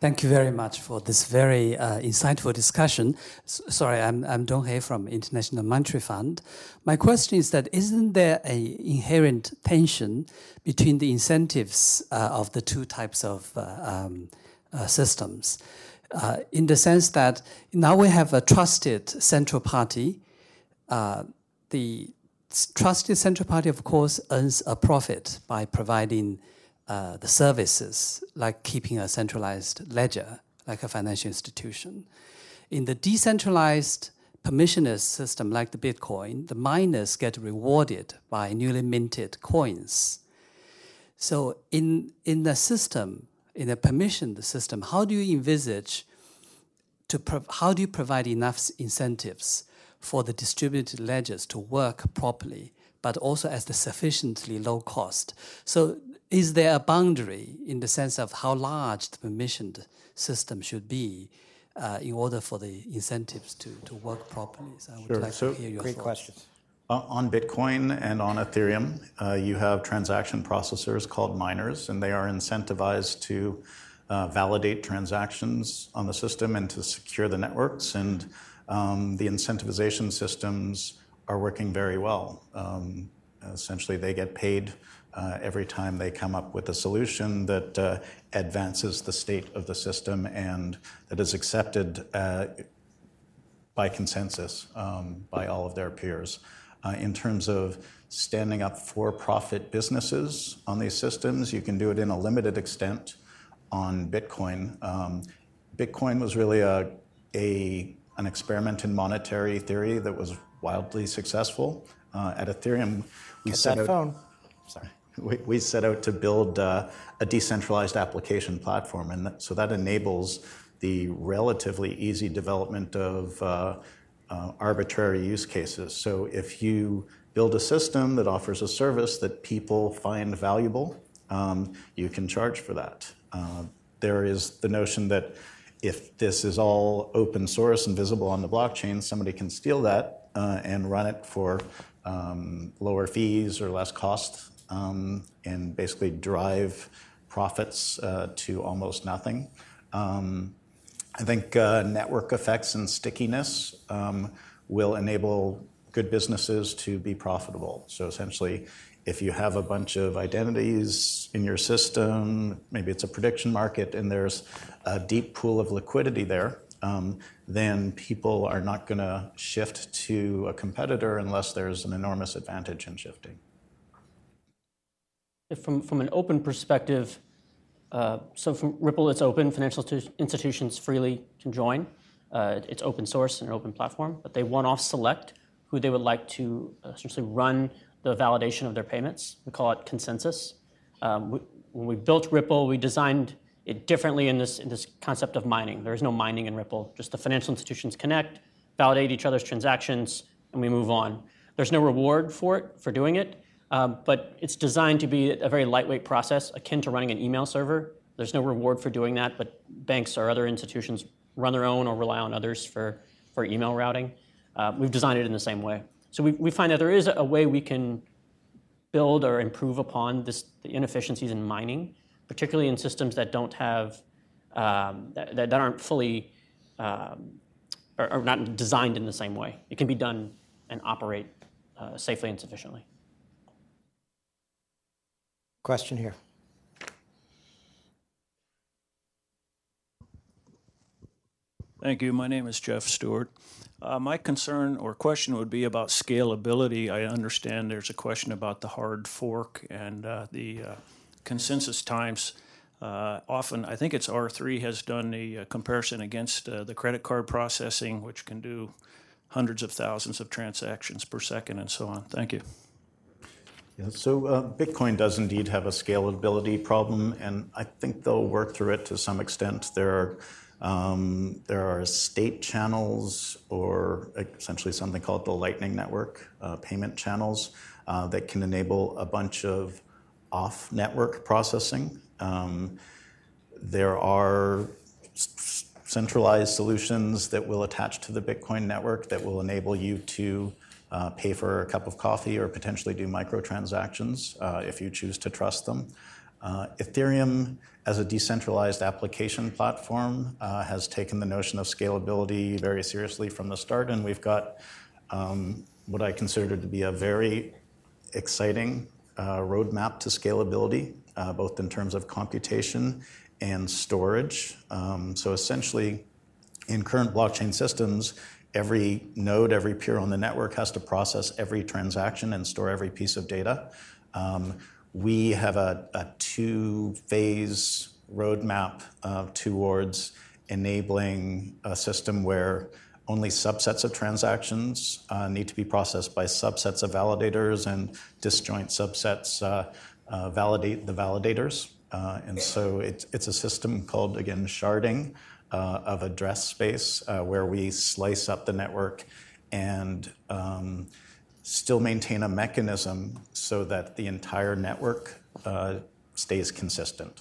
Thank you very much for this very uh, insightful discussion. S- sorry, I'm, I'm Dong He from International Monetary Fund. My question is that isn't there an inherent tension between the incentives uh, of the two types of uh, um, uh, systems? Uh, in the sense that now we have a trusted central party. Uh, the trusted central party, of course, earns a profit by providing uh, the services, like keeping a centralized ledger, like a financial institution. In the decentralized permissionless system, like the Bitcoin, the miners get rewarded by newly minted coins. So, in, in the system, in a permissioned system, how do you envisage to how do you provide enough incentives for the distributed ledgers to work properly, but also at the sufficiently low cost? So is there a boundary in the sense of how large the permissioned system should be uh, in order for the incentives to, to work properly? So I would Sure. like So- to hear your Great thoughts. questions. Uh, On Bitcoin and on Ethereum, uh, you have transaction processors called miners, and they are incentivized to uh, validate transactions on the system and to secure the networks. And um, the incentivization systems are working very well. Um, essentially, they get paid uh, every time they come up with a solution that uh, advances the state of the system and that is accepted uh, by consensus um, by all of their peers. Uh, in terms of standing up for profit businesses on these systems, you can do it in a limited extent on Bitcoin. Um, Bitcoin was really a, a, an experiment in monetary theory that was wildly successful. Uh, at Ethereum, we Get set that out, phone. sorry, we, we set out to build uh, a decentralized application platform, and that, so that enables the relatively easy development of uh, arbitrary use cases. So if you build a system that offers a service that people find valuable, um, you can charge for that. Uh, there is the notion that if this is all open source and visible on the blockchain, somebody can steal that uh, and run it for um, lower fees or less cost um, and basically drive profits uh, to almost nothing. Um, I think uh, network effects and stickiness um, will enable good businesses to be profitable. So essentially, if you have a bunch of identities in your system, maybe it's a prediction market, and there's a deep pool of liquidity there, um, then people are not going to shift to a competitor unless there's an enormous advantage in shifting. From, from an open perspective, uh, so from Ripple, it's open. Financial institutions freely can join. Uh, it's open source and an open platform, but they one-off select who they would like to uh, essentially run the validation of their payments. We call it consensus. Um, we, when we built Ripple, we designed it differently in this, in this concept of mining. There is no mining in Ripple. Just the financial institutions connect, validate each other's transactions, and we move on. There's no reward for it, for doing it, um, but it's designed to be a very lightweight process, akin to running an email server. There's no reward for doing that, but banks or other institutions run their own or rely on others for, for email routing. Uh, we've designed it in the same way. So we, we find that there is a way we can build or improve upon this, the inefficiencies in mining, particularly in systems that don't have, um, that, that aren't fully, um, or, or not designed in the same way. It can be done and operate uh, safely and sufficiently. Question here. Thank you. My name is Jeff Stewart. Uh, my concern or question would be about scalability. I understand there's a question about the hard fork and uh, the uh, consensus times. Uh, often, I think it's R3 has done the uh comparison against uh, the credit card processing, which can do hundreds of thousands of transactions per second and so on. Thank you. Yeah, so uh, Bitcoin does indeed have a scalability problem, and I think they'll work through it to some extent. There are Um, there are state channels, or essentially something called the Lightning Network, uh, payment channels uh, that can enable a bunch of off network processing. Um, there are centralized solutions that will attach to the Bitcoin network that will enable you to uh, pay for a cup of coffee or potentially do microtransactions uh, if you choose to trust them. Uh, Ethereum, as a decentralized application platform, has taken the notion of scalability very seriously from the start, and we've got um, what I consider to be a very exciting roadmap to scalability, both in terms of computation and storage. Um, so essentially, in current blockchain systems, every node, every peer on the network has to process every transaction and store every piece of data. Um, we have a, a two phase roadmap uh, towards enabling a system where only subsets of transactions uh, need to be processed by subsets of validators, and disjoint subsets uh, uh validate the validators. Uh, and so it, it's a system called, again, sharding of address space, where we slice up the network and um, still maintain a mechanism so that the entire network uh, stays consistent.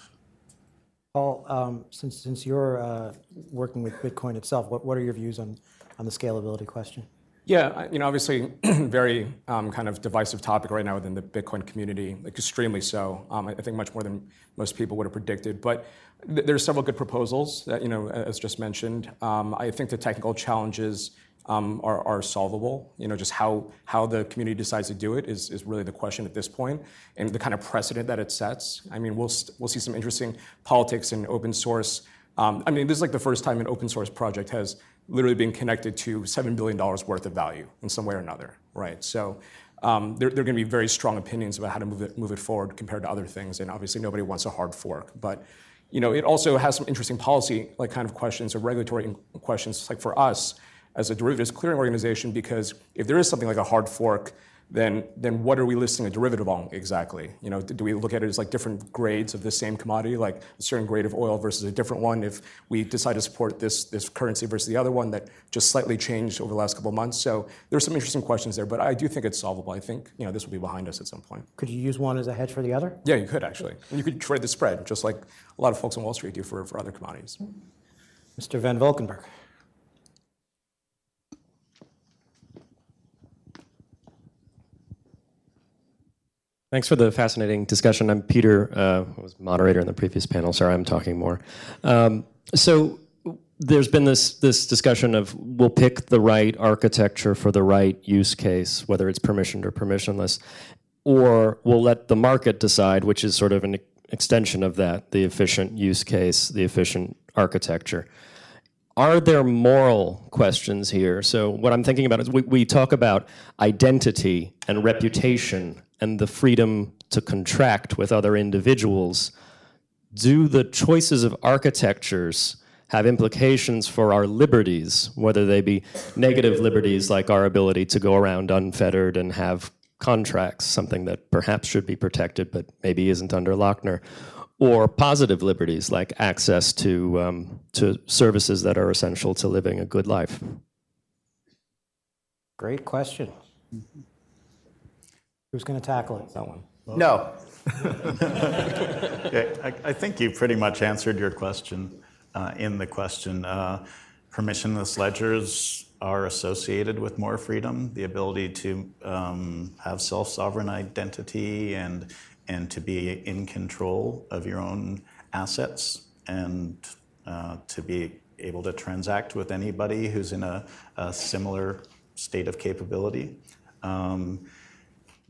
Paul, um, since, since you're uh, working with Bitcoin itself, what, what are your views on, on the scalability question? Yeah, you know, obviously, very um, kind of divisive topic right now within the Bitcoin community, like extremely so. Um, I think much more than most people would have predicted. But th- there's several good proposals that, you know, as just mentioned. Um, I think the technical challenges um, are, are, solvable. You know, just how, how the community decides to do it is, is really the question at this point, and the kind of precedent that it sets. I mean, we'll, we'll see some interesting politics in open source. Um, I mean, this is like the first time an open source project has literally been connected to $7 billion worth of value in some way or another, right? So there, there, are going to be very strong opinions about how to move it, move it forward compared to other things, and obviously nobody wants a hard fork. But you know, it also has some interesting policy like kind of questions or regulatory questions. Like for us, as a derivatives clearing organization because if there is something like a hard fork, then, then what are we listing a derivative on exactly? You know, do we look at it as like different grades of the same commodity, like a certain grade of oil versus a different one? If we decide to support this, this currency versus the other one that just slightly changed over the last couple of months. So there's some interesting questions there, but I do think it's solvable. I think, you know, this will be behind us at some point. Could you use one as a hedge for the other? Yeah, you could actually. And you could trade the spread, just like a lot of folks on Wall Street do for, for other commodities. Mr. Van Valkenburgh. Thanks for the fascinating discussion. I'm Peter, uh, was moderator in the previous panel. Sorry, I'm talking more. Um, so there's been this this discussion of we'll pick the right architecture for the right use case, whether it's permissioned or permissionless, or we'll let the market decide, which is sort of an extension of that, the efficient use case, the efficient architecture. Are there moral questions here? So what I'm thinking about is we, we talk about identity and reputation and the freedom to contract with other individuals, do the choices of architectures have implications for our liberties, whether they be negative liberties like our ability to go around unfettered and have contracts, something that perhaps should be protected but maybe isn't under Lochner, or positive liberties like access to, um, to services that are essential to living a good life? Great question. Mm-hmm. Who's going to tackle it? That one. No. yeah, I, I, think you pretty much answered your question uh, in the question. Uh, permissionless ledgers are associated with more freedom, the ability to um, have self-sovereign identity and and to be in control of your own assets and uh, to be able to transact with anybody who's in a, a similar state of capability. Um,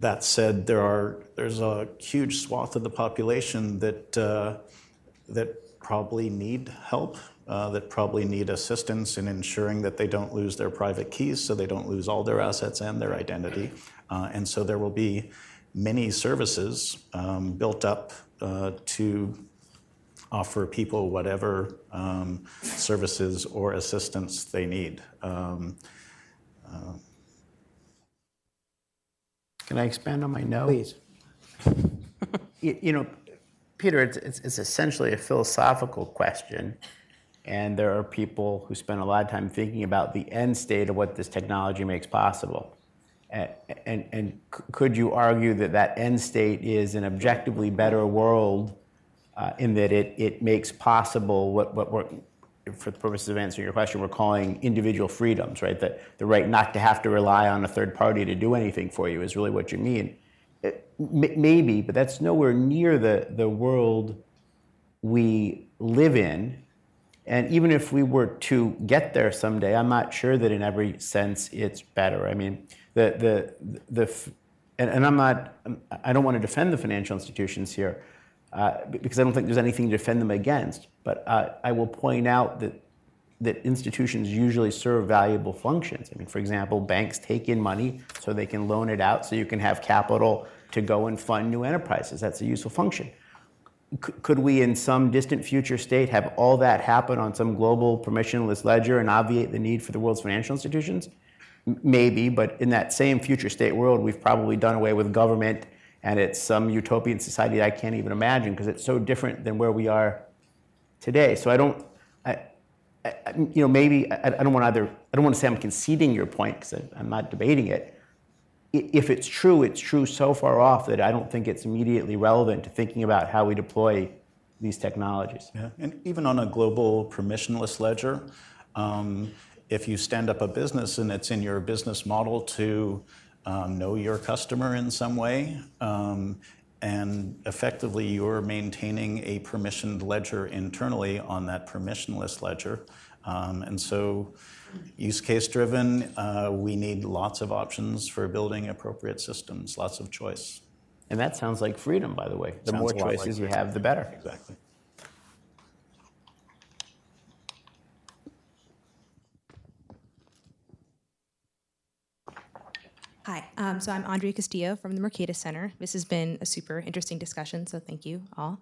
that said, there are there's a huge swath of the population that uh, that probably need help, uh, that probably need assistance in ensuring that they don't lose their private keys, so they don't lose all their assets and their identity. Uh, and so there will be many services um, built up to offer people whatever um, services or assistance they need. Um, can I expand on my no? Please. you, you, know, Peter, it's, it's, it's, essentially a philosophical question. and there are people who spend a lot of time thinking about the end state of what this technology makes possible. And, and, and could you argue that that end state is an objectively better world uh, in that it, it makes possible what, what we're, for the purposes of answering your question, we're calling individual freedoms, right? The, the right not to have to rely on a third party to do anything for you is really what you mean. It, maybe, but that's nowhere near the, the world we live in. And even if we were to get there someday, I'm not sure that in every sense it's better. I mean, the, the, the, and, and I'm not, I don't want to defend the financial institutions here uh, because I don't think there's anything to defend them against. But uh, I will point out that that institutions usually serve valuable functions. I mean, for example, banks take in money so they can loan it out so you can have capital to go and fund new enterprises. That's a useful function. C- could we, in some distant future state, have all that happen on some global permissionless ledger and obviate the need for the world's financial institutions? Maybe, but in that same future state world, we've probably done away with government and it's some utopian society I can't even imagine because it's so different than where we are today. So I don't, I, I, you know, maybe I, I, don't want either. I don't want to say I'm conceding your point because I'm not debating it. If it's true, it's true so far off that I don't think it's immediately relevant to thinking about how we deploy these technologies. Yeah, and even on a global permissionless ledger, um, if you stand up a business and it's in your business model to um, know your customer in some way, um, and effectively you're maintaining a permissioned ledger internally on that permissionless ledger. Um, and so, use case driven, uh, we need lots of options for building appropriate systems, lots of choice. And that sounds like freedom, by the way. The Sounds more choices like you have, the better. Exactly. Hi, um, so I'm Andrea Castillo from the Mercatus Center. This has been a super interesting discussion, so thank you all.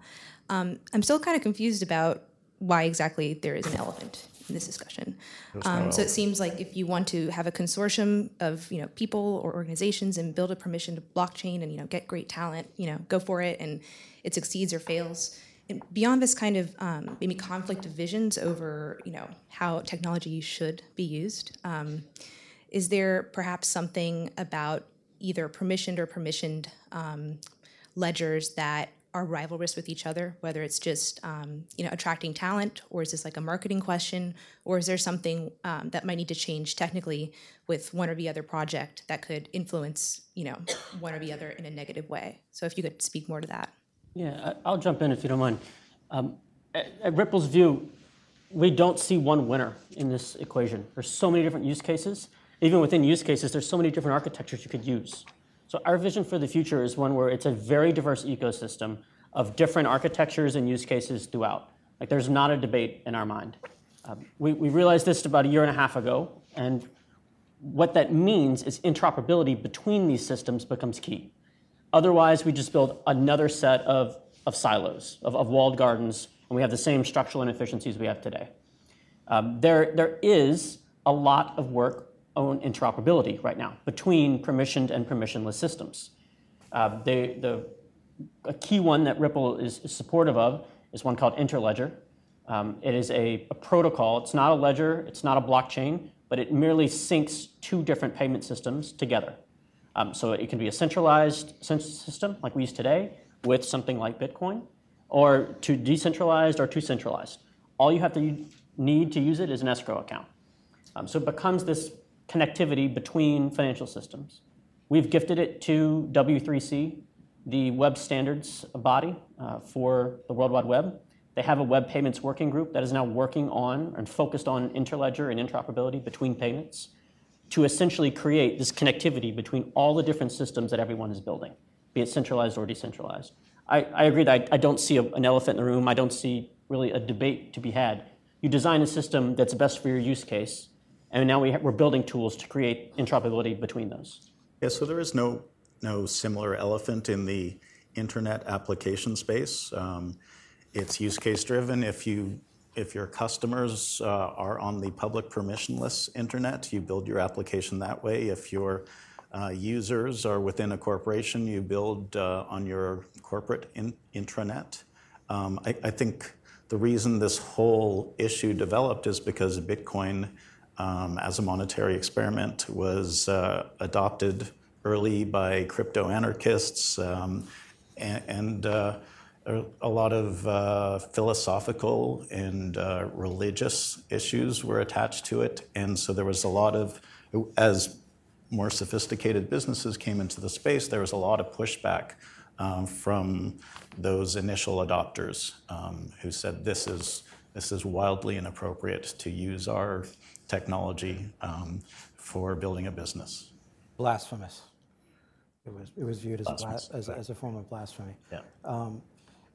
Um, I'm still kind of confused about why exactly there is an elephant in this discussion. Um, so it seems like if you want to have a consortium of you know people or organizations and build a permissioned blockchain and you know get great talent, you know go for it, and it succeeds or fails. And beyond this kind of um, maybe conflict of visions over you know how technology should be used um, is there perhaps something about either permissioned or permissioned um, ledgers that are rivalrous with each other, whether it's just um, you know attracting talent, or is this like a marketing question, or is there something um, that might need to change technically with one or the other project that could influence you know one or the other in a negative way? So if you could speak more to that. Yeah, I'll jump in if you don't mind. Um, at, at Ripple's view, we don't see one winner in this equation. There's so many different use cases even within use cases, there's so many different architectures you could use. So our vision for the future is one where it's a very diverse ecosystem of different architectures and use cases throughout. Like there's not a debate in our mind. Um, we, we realized this about a year and a half ago, and what that means is interoperability between these systems becomes key. Otherwise, we just build another set of, of silos, of, of walled gardens, and we have the same structural inefficiencies we have today. Um, there, there is a lot of work own interoperability right now between permissioned and permissionless systems. Uh, they, the, a key one that Ripple is, is supportive of is one called Interledger. Um, it is a, a, protocol. It's not a ledger, it's not a blockchain, but it merely syncs two different payment systems together. Um, so it can be a centralized system like we use today with something like Bitcoin, or to decentralized or to centralized. All you have to need to use it is an escrow account. Um, so it becomes this connectivity between financial systems. We've gifted it to W3C, the web standards body uh, for the World Wide Web. They have a web payments working group that is now working on and focused on interledger and interoperability between payments to essentially create this connectivity between all the different systems that everyone is building, be it centralized or decentralized. I, I agree that I, I don't see a, an elephant in the room. I don't see really a debate to be had. You design a system that's best for your use case, and now we are building tools to create interoperability between those. Yeah, so there is no, no similar elephant in the internet application space. Um, it's use case driven. If, you, if your customers uh, are on the public permissionless internet, you build your application that way. If your uh, users are within a corporation, you build uh, on your corporate in, intranet. Um, I, I think the reason this whole issue developed is because Bitcoin, um, as a monetary experiment, was uh, adopted early by crypto anarchists um, and, and uh, a lot of uh, philosophical and uh, religious issues were attached to it. And so there was a lot of, as more sophisticated businesses came into the space, there was a lot of pushback um, from those initial adopters um, who said this is, this is wildly inappropriate to use our technology um, for building a business. Blasphemous. It was, it was viewed as, a, as, as a form of blasphemy. Yeah. Um,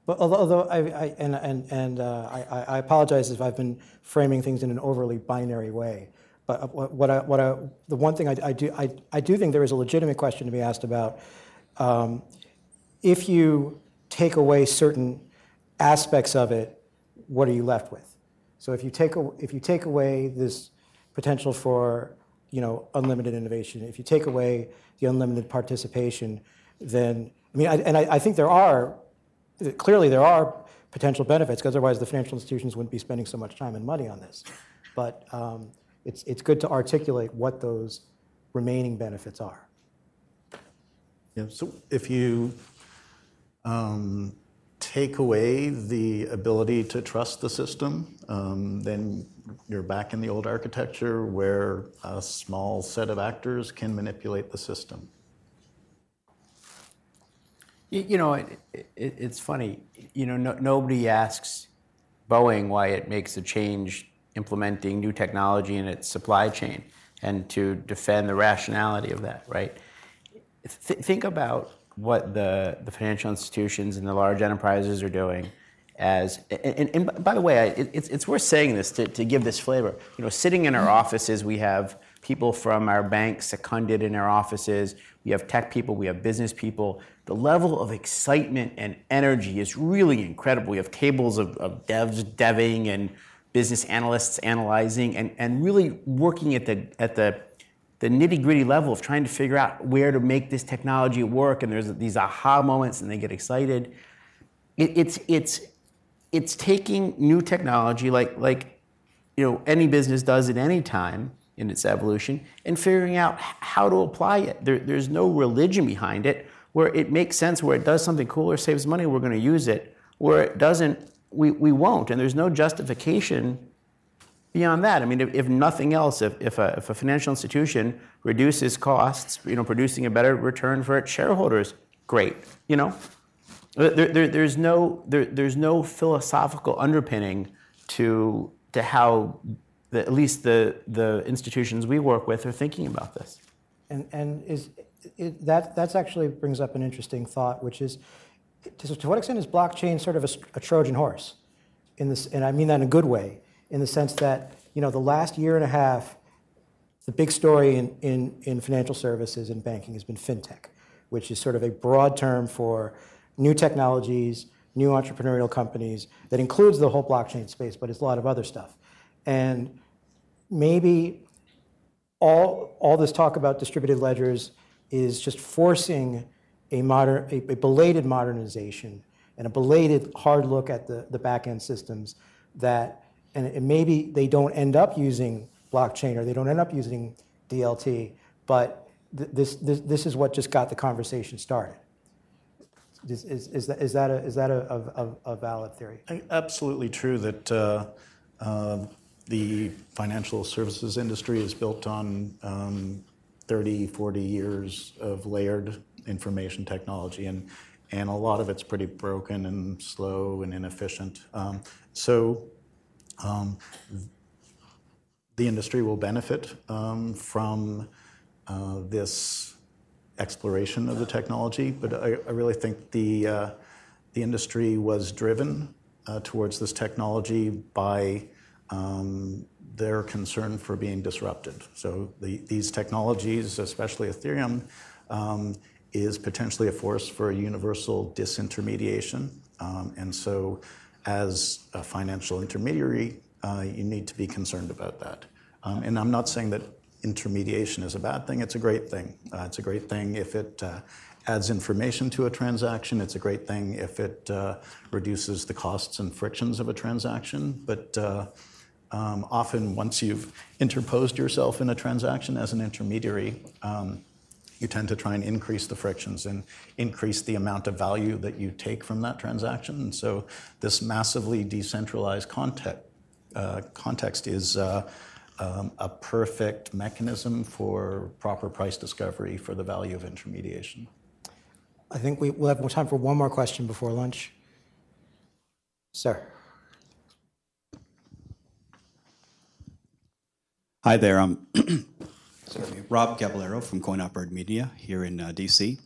but although, although I, I, and, and, and uh, I, I apologize if I've been framing things in an overly binary way. But uh, what I, what I, the one thing I, I do, I, I do think there is a legitimate question to be asked about um, if you take away certain aspects of it, what are you left with? So if you take, a, if you take away this potential for you know, unlimited innovation, if you take away the unlimited participation, then, I mean, I, and I, I think there are, clearly there are potential benefits, because otherwise the financial institutions wouldn't be spending so much time and money on this. But um, it's, it's good to articulate what those remaining benefits are. Yeah, so if you um, take away the ability to trust the system, um, then you're back in the old architecture where a small set of actors can manipulate the system. You, know, it, it, it's funny. You know, no, nobody asks Boeing why it makes a change implementing new technology in its supply chain and to defend the rationality of that, right? Th- think about what the, the financial institutions and the large enterprises are doing as and, and, by the way it, it's, it's worth saying this to, to give this flavor. You know sitting in our offices we have people from our banks seconded in our offices. We have tech people we have business people. The level of excitement and energy is really incredible. We have tables of, of devs deving and business analysts analyzing and, and really working at the at the the nitty gritty level of trying to figure out where to make this technology work, and there's these aha moments, and they get excited. It, it's it's it's taking new technology, like like you know any business does at any time in its evolution, and figuring out how to apply it. There, there's no religion behind it. Where it makes sense, where it does something cool or saves money, we're going to use it. Where it doesn't, we, we won't. And there's no justification beyond that, I mean, if, if nothing else, if, if a, if, a, financial institution reduces costs, you know, producing a better return for its shareholders, great. You know, there, there, there's no there, there's no philosophical underpinning to to how the, at least the the institutions we work with are thinking about this. And and is it, that that's actually brings up an interesting thought, which is to, what extent is blockchain sort of a, a Trojan horse? In this, and I mean that in a good way in the sense that you know the last year and a half, the big story in, in, in financial services and banking has been fintech, which is sort of a broad term for new technologies, new entrepreneurial companies that includes the whole blockchain space, but it's a lot of other stuff. And maybe all, all this talk about distributed ledgers is just forcing a, modern, a, a belated modernization and a belated hard look at the, the back end systems that and, maybe they don't end up using blockchain or they don't end up using DLT, but th- this, this, this is what just got the conversation started. Is, is, is, that, is that, a, is that a, a, a valid theory? Absolutely true that uh, uh, the financial services industry is built on um, 30, 40 years of layered information technology, and, and a lot of it's pretty broken and slow and inefficient. Um, so um, the industry will benefit um, from uh, this exploration of the technology, but I, I really think the, uh, the industry was driven uh, towards this technology by um, their concern for being disrupted. So the, these technologies, especially Ethereum, um, is potentially a force for universal disintermediation. Um, and so as a financial intermediary, uh, you need to be concerned about that. Um, and I'm not saying that intermediation is a bad thing. It's a great thing. Uh, it's a great thing if it uh, adds information to a transaction. It's a great thing if it uh, reduces the costs and frictions of a transaction. But uh, um, often, once you've interposed yourself in a transaction as an intermediary, um, you tend to try and increase the frictions and increase the amount of value that you take from that transaction. And so, this massively decentralized context, uh, context is uh, um, a perfect mechanism for proper price discovery for the value of intermediation. I think we, we'll have more time for one more question before lunch. Sir. Hi there. Rob Caballero from Coin Operated Media here in uh, DC.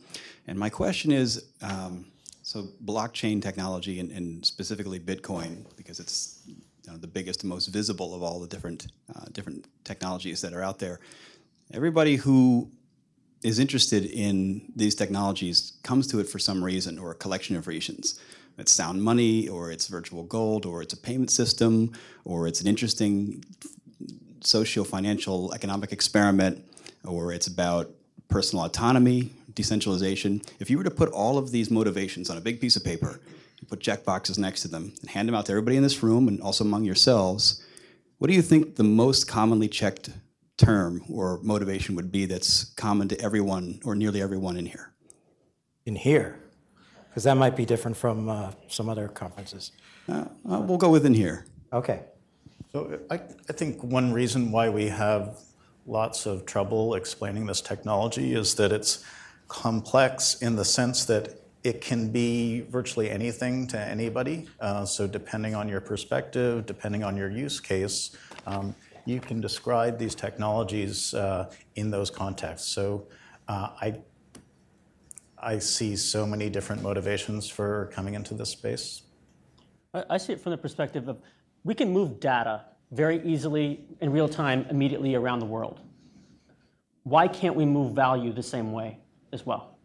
And my question is um, so, blockchain technology and, and, specifically Bitcoin, because it's you know, the biggest and most visible of all the different, uh, different technologies that are out there. Everybody who is interested in these technologies comes to it for some reason or a collection of reasons. It's sound money, or it's virtual gold, or it's a payment system, or it's an interesting socio-financial economic experiment, or it's about personal autonomy, decentralization. If you were to put all of these motivations on a big piece of paper, put check boxes next to them, and hand them out to everybody in this room and also among yourselves, what do you think the most commonly checked term or motivation would be that's common to everyone or nearly everyone in here? In here? Because that might be different from uh, some other conferences. Uh, uh, we'll go within here. Okay. So I, think one reason why we have lots of trouble explaining this technology is that it's complex in the sense that it can be virtually anything to anybody. Uh, so depending on your perspective, depending on your use case, um, you can describe these technologies uh, in those contexts. So uh, I, I see so many different motivations for coming into this space. I see it from the perspective of we can move data very easily in real time immediately around the world. Why can't we move value the same way as well?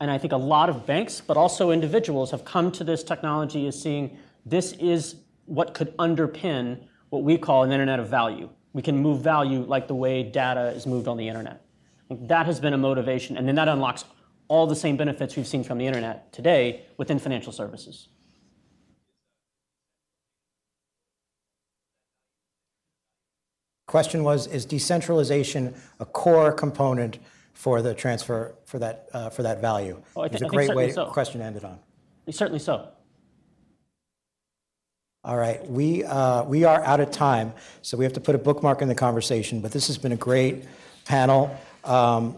And I think a lot of banks, but also individuals, have come to this technology as seeing this is what could underpin what we call an internet of value. We can move value like the way data is moved on the internet. That has been a motivation, and then that unlocks all the same benefits we've seen from the internet today within financial services. Question was, is decentralization a core component for the transfer for that uh, for that value? Oh, I th- it a great way so. question ended on. Certainly so. All right, we, uh, we are out of time, so we have to put a bookmark in the conversation, but this has been a great panel. Um,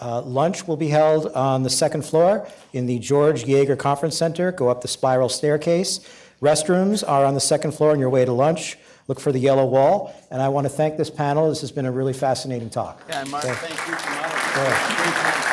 uh, lunch will be held on the second floor in the George Yeager Conference Center. Go up the spiral staircase. Restrooms are on the second floor on your way to lunch. Look for the yellow wall. And I want to thank this panel. This has been a really fascinating talk. Yeah, Mark, thank you.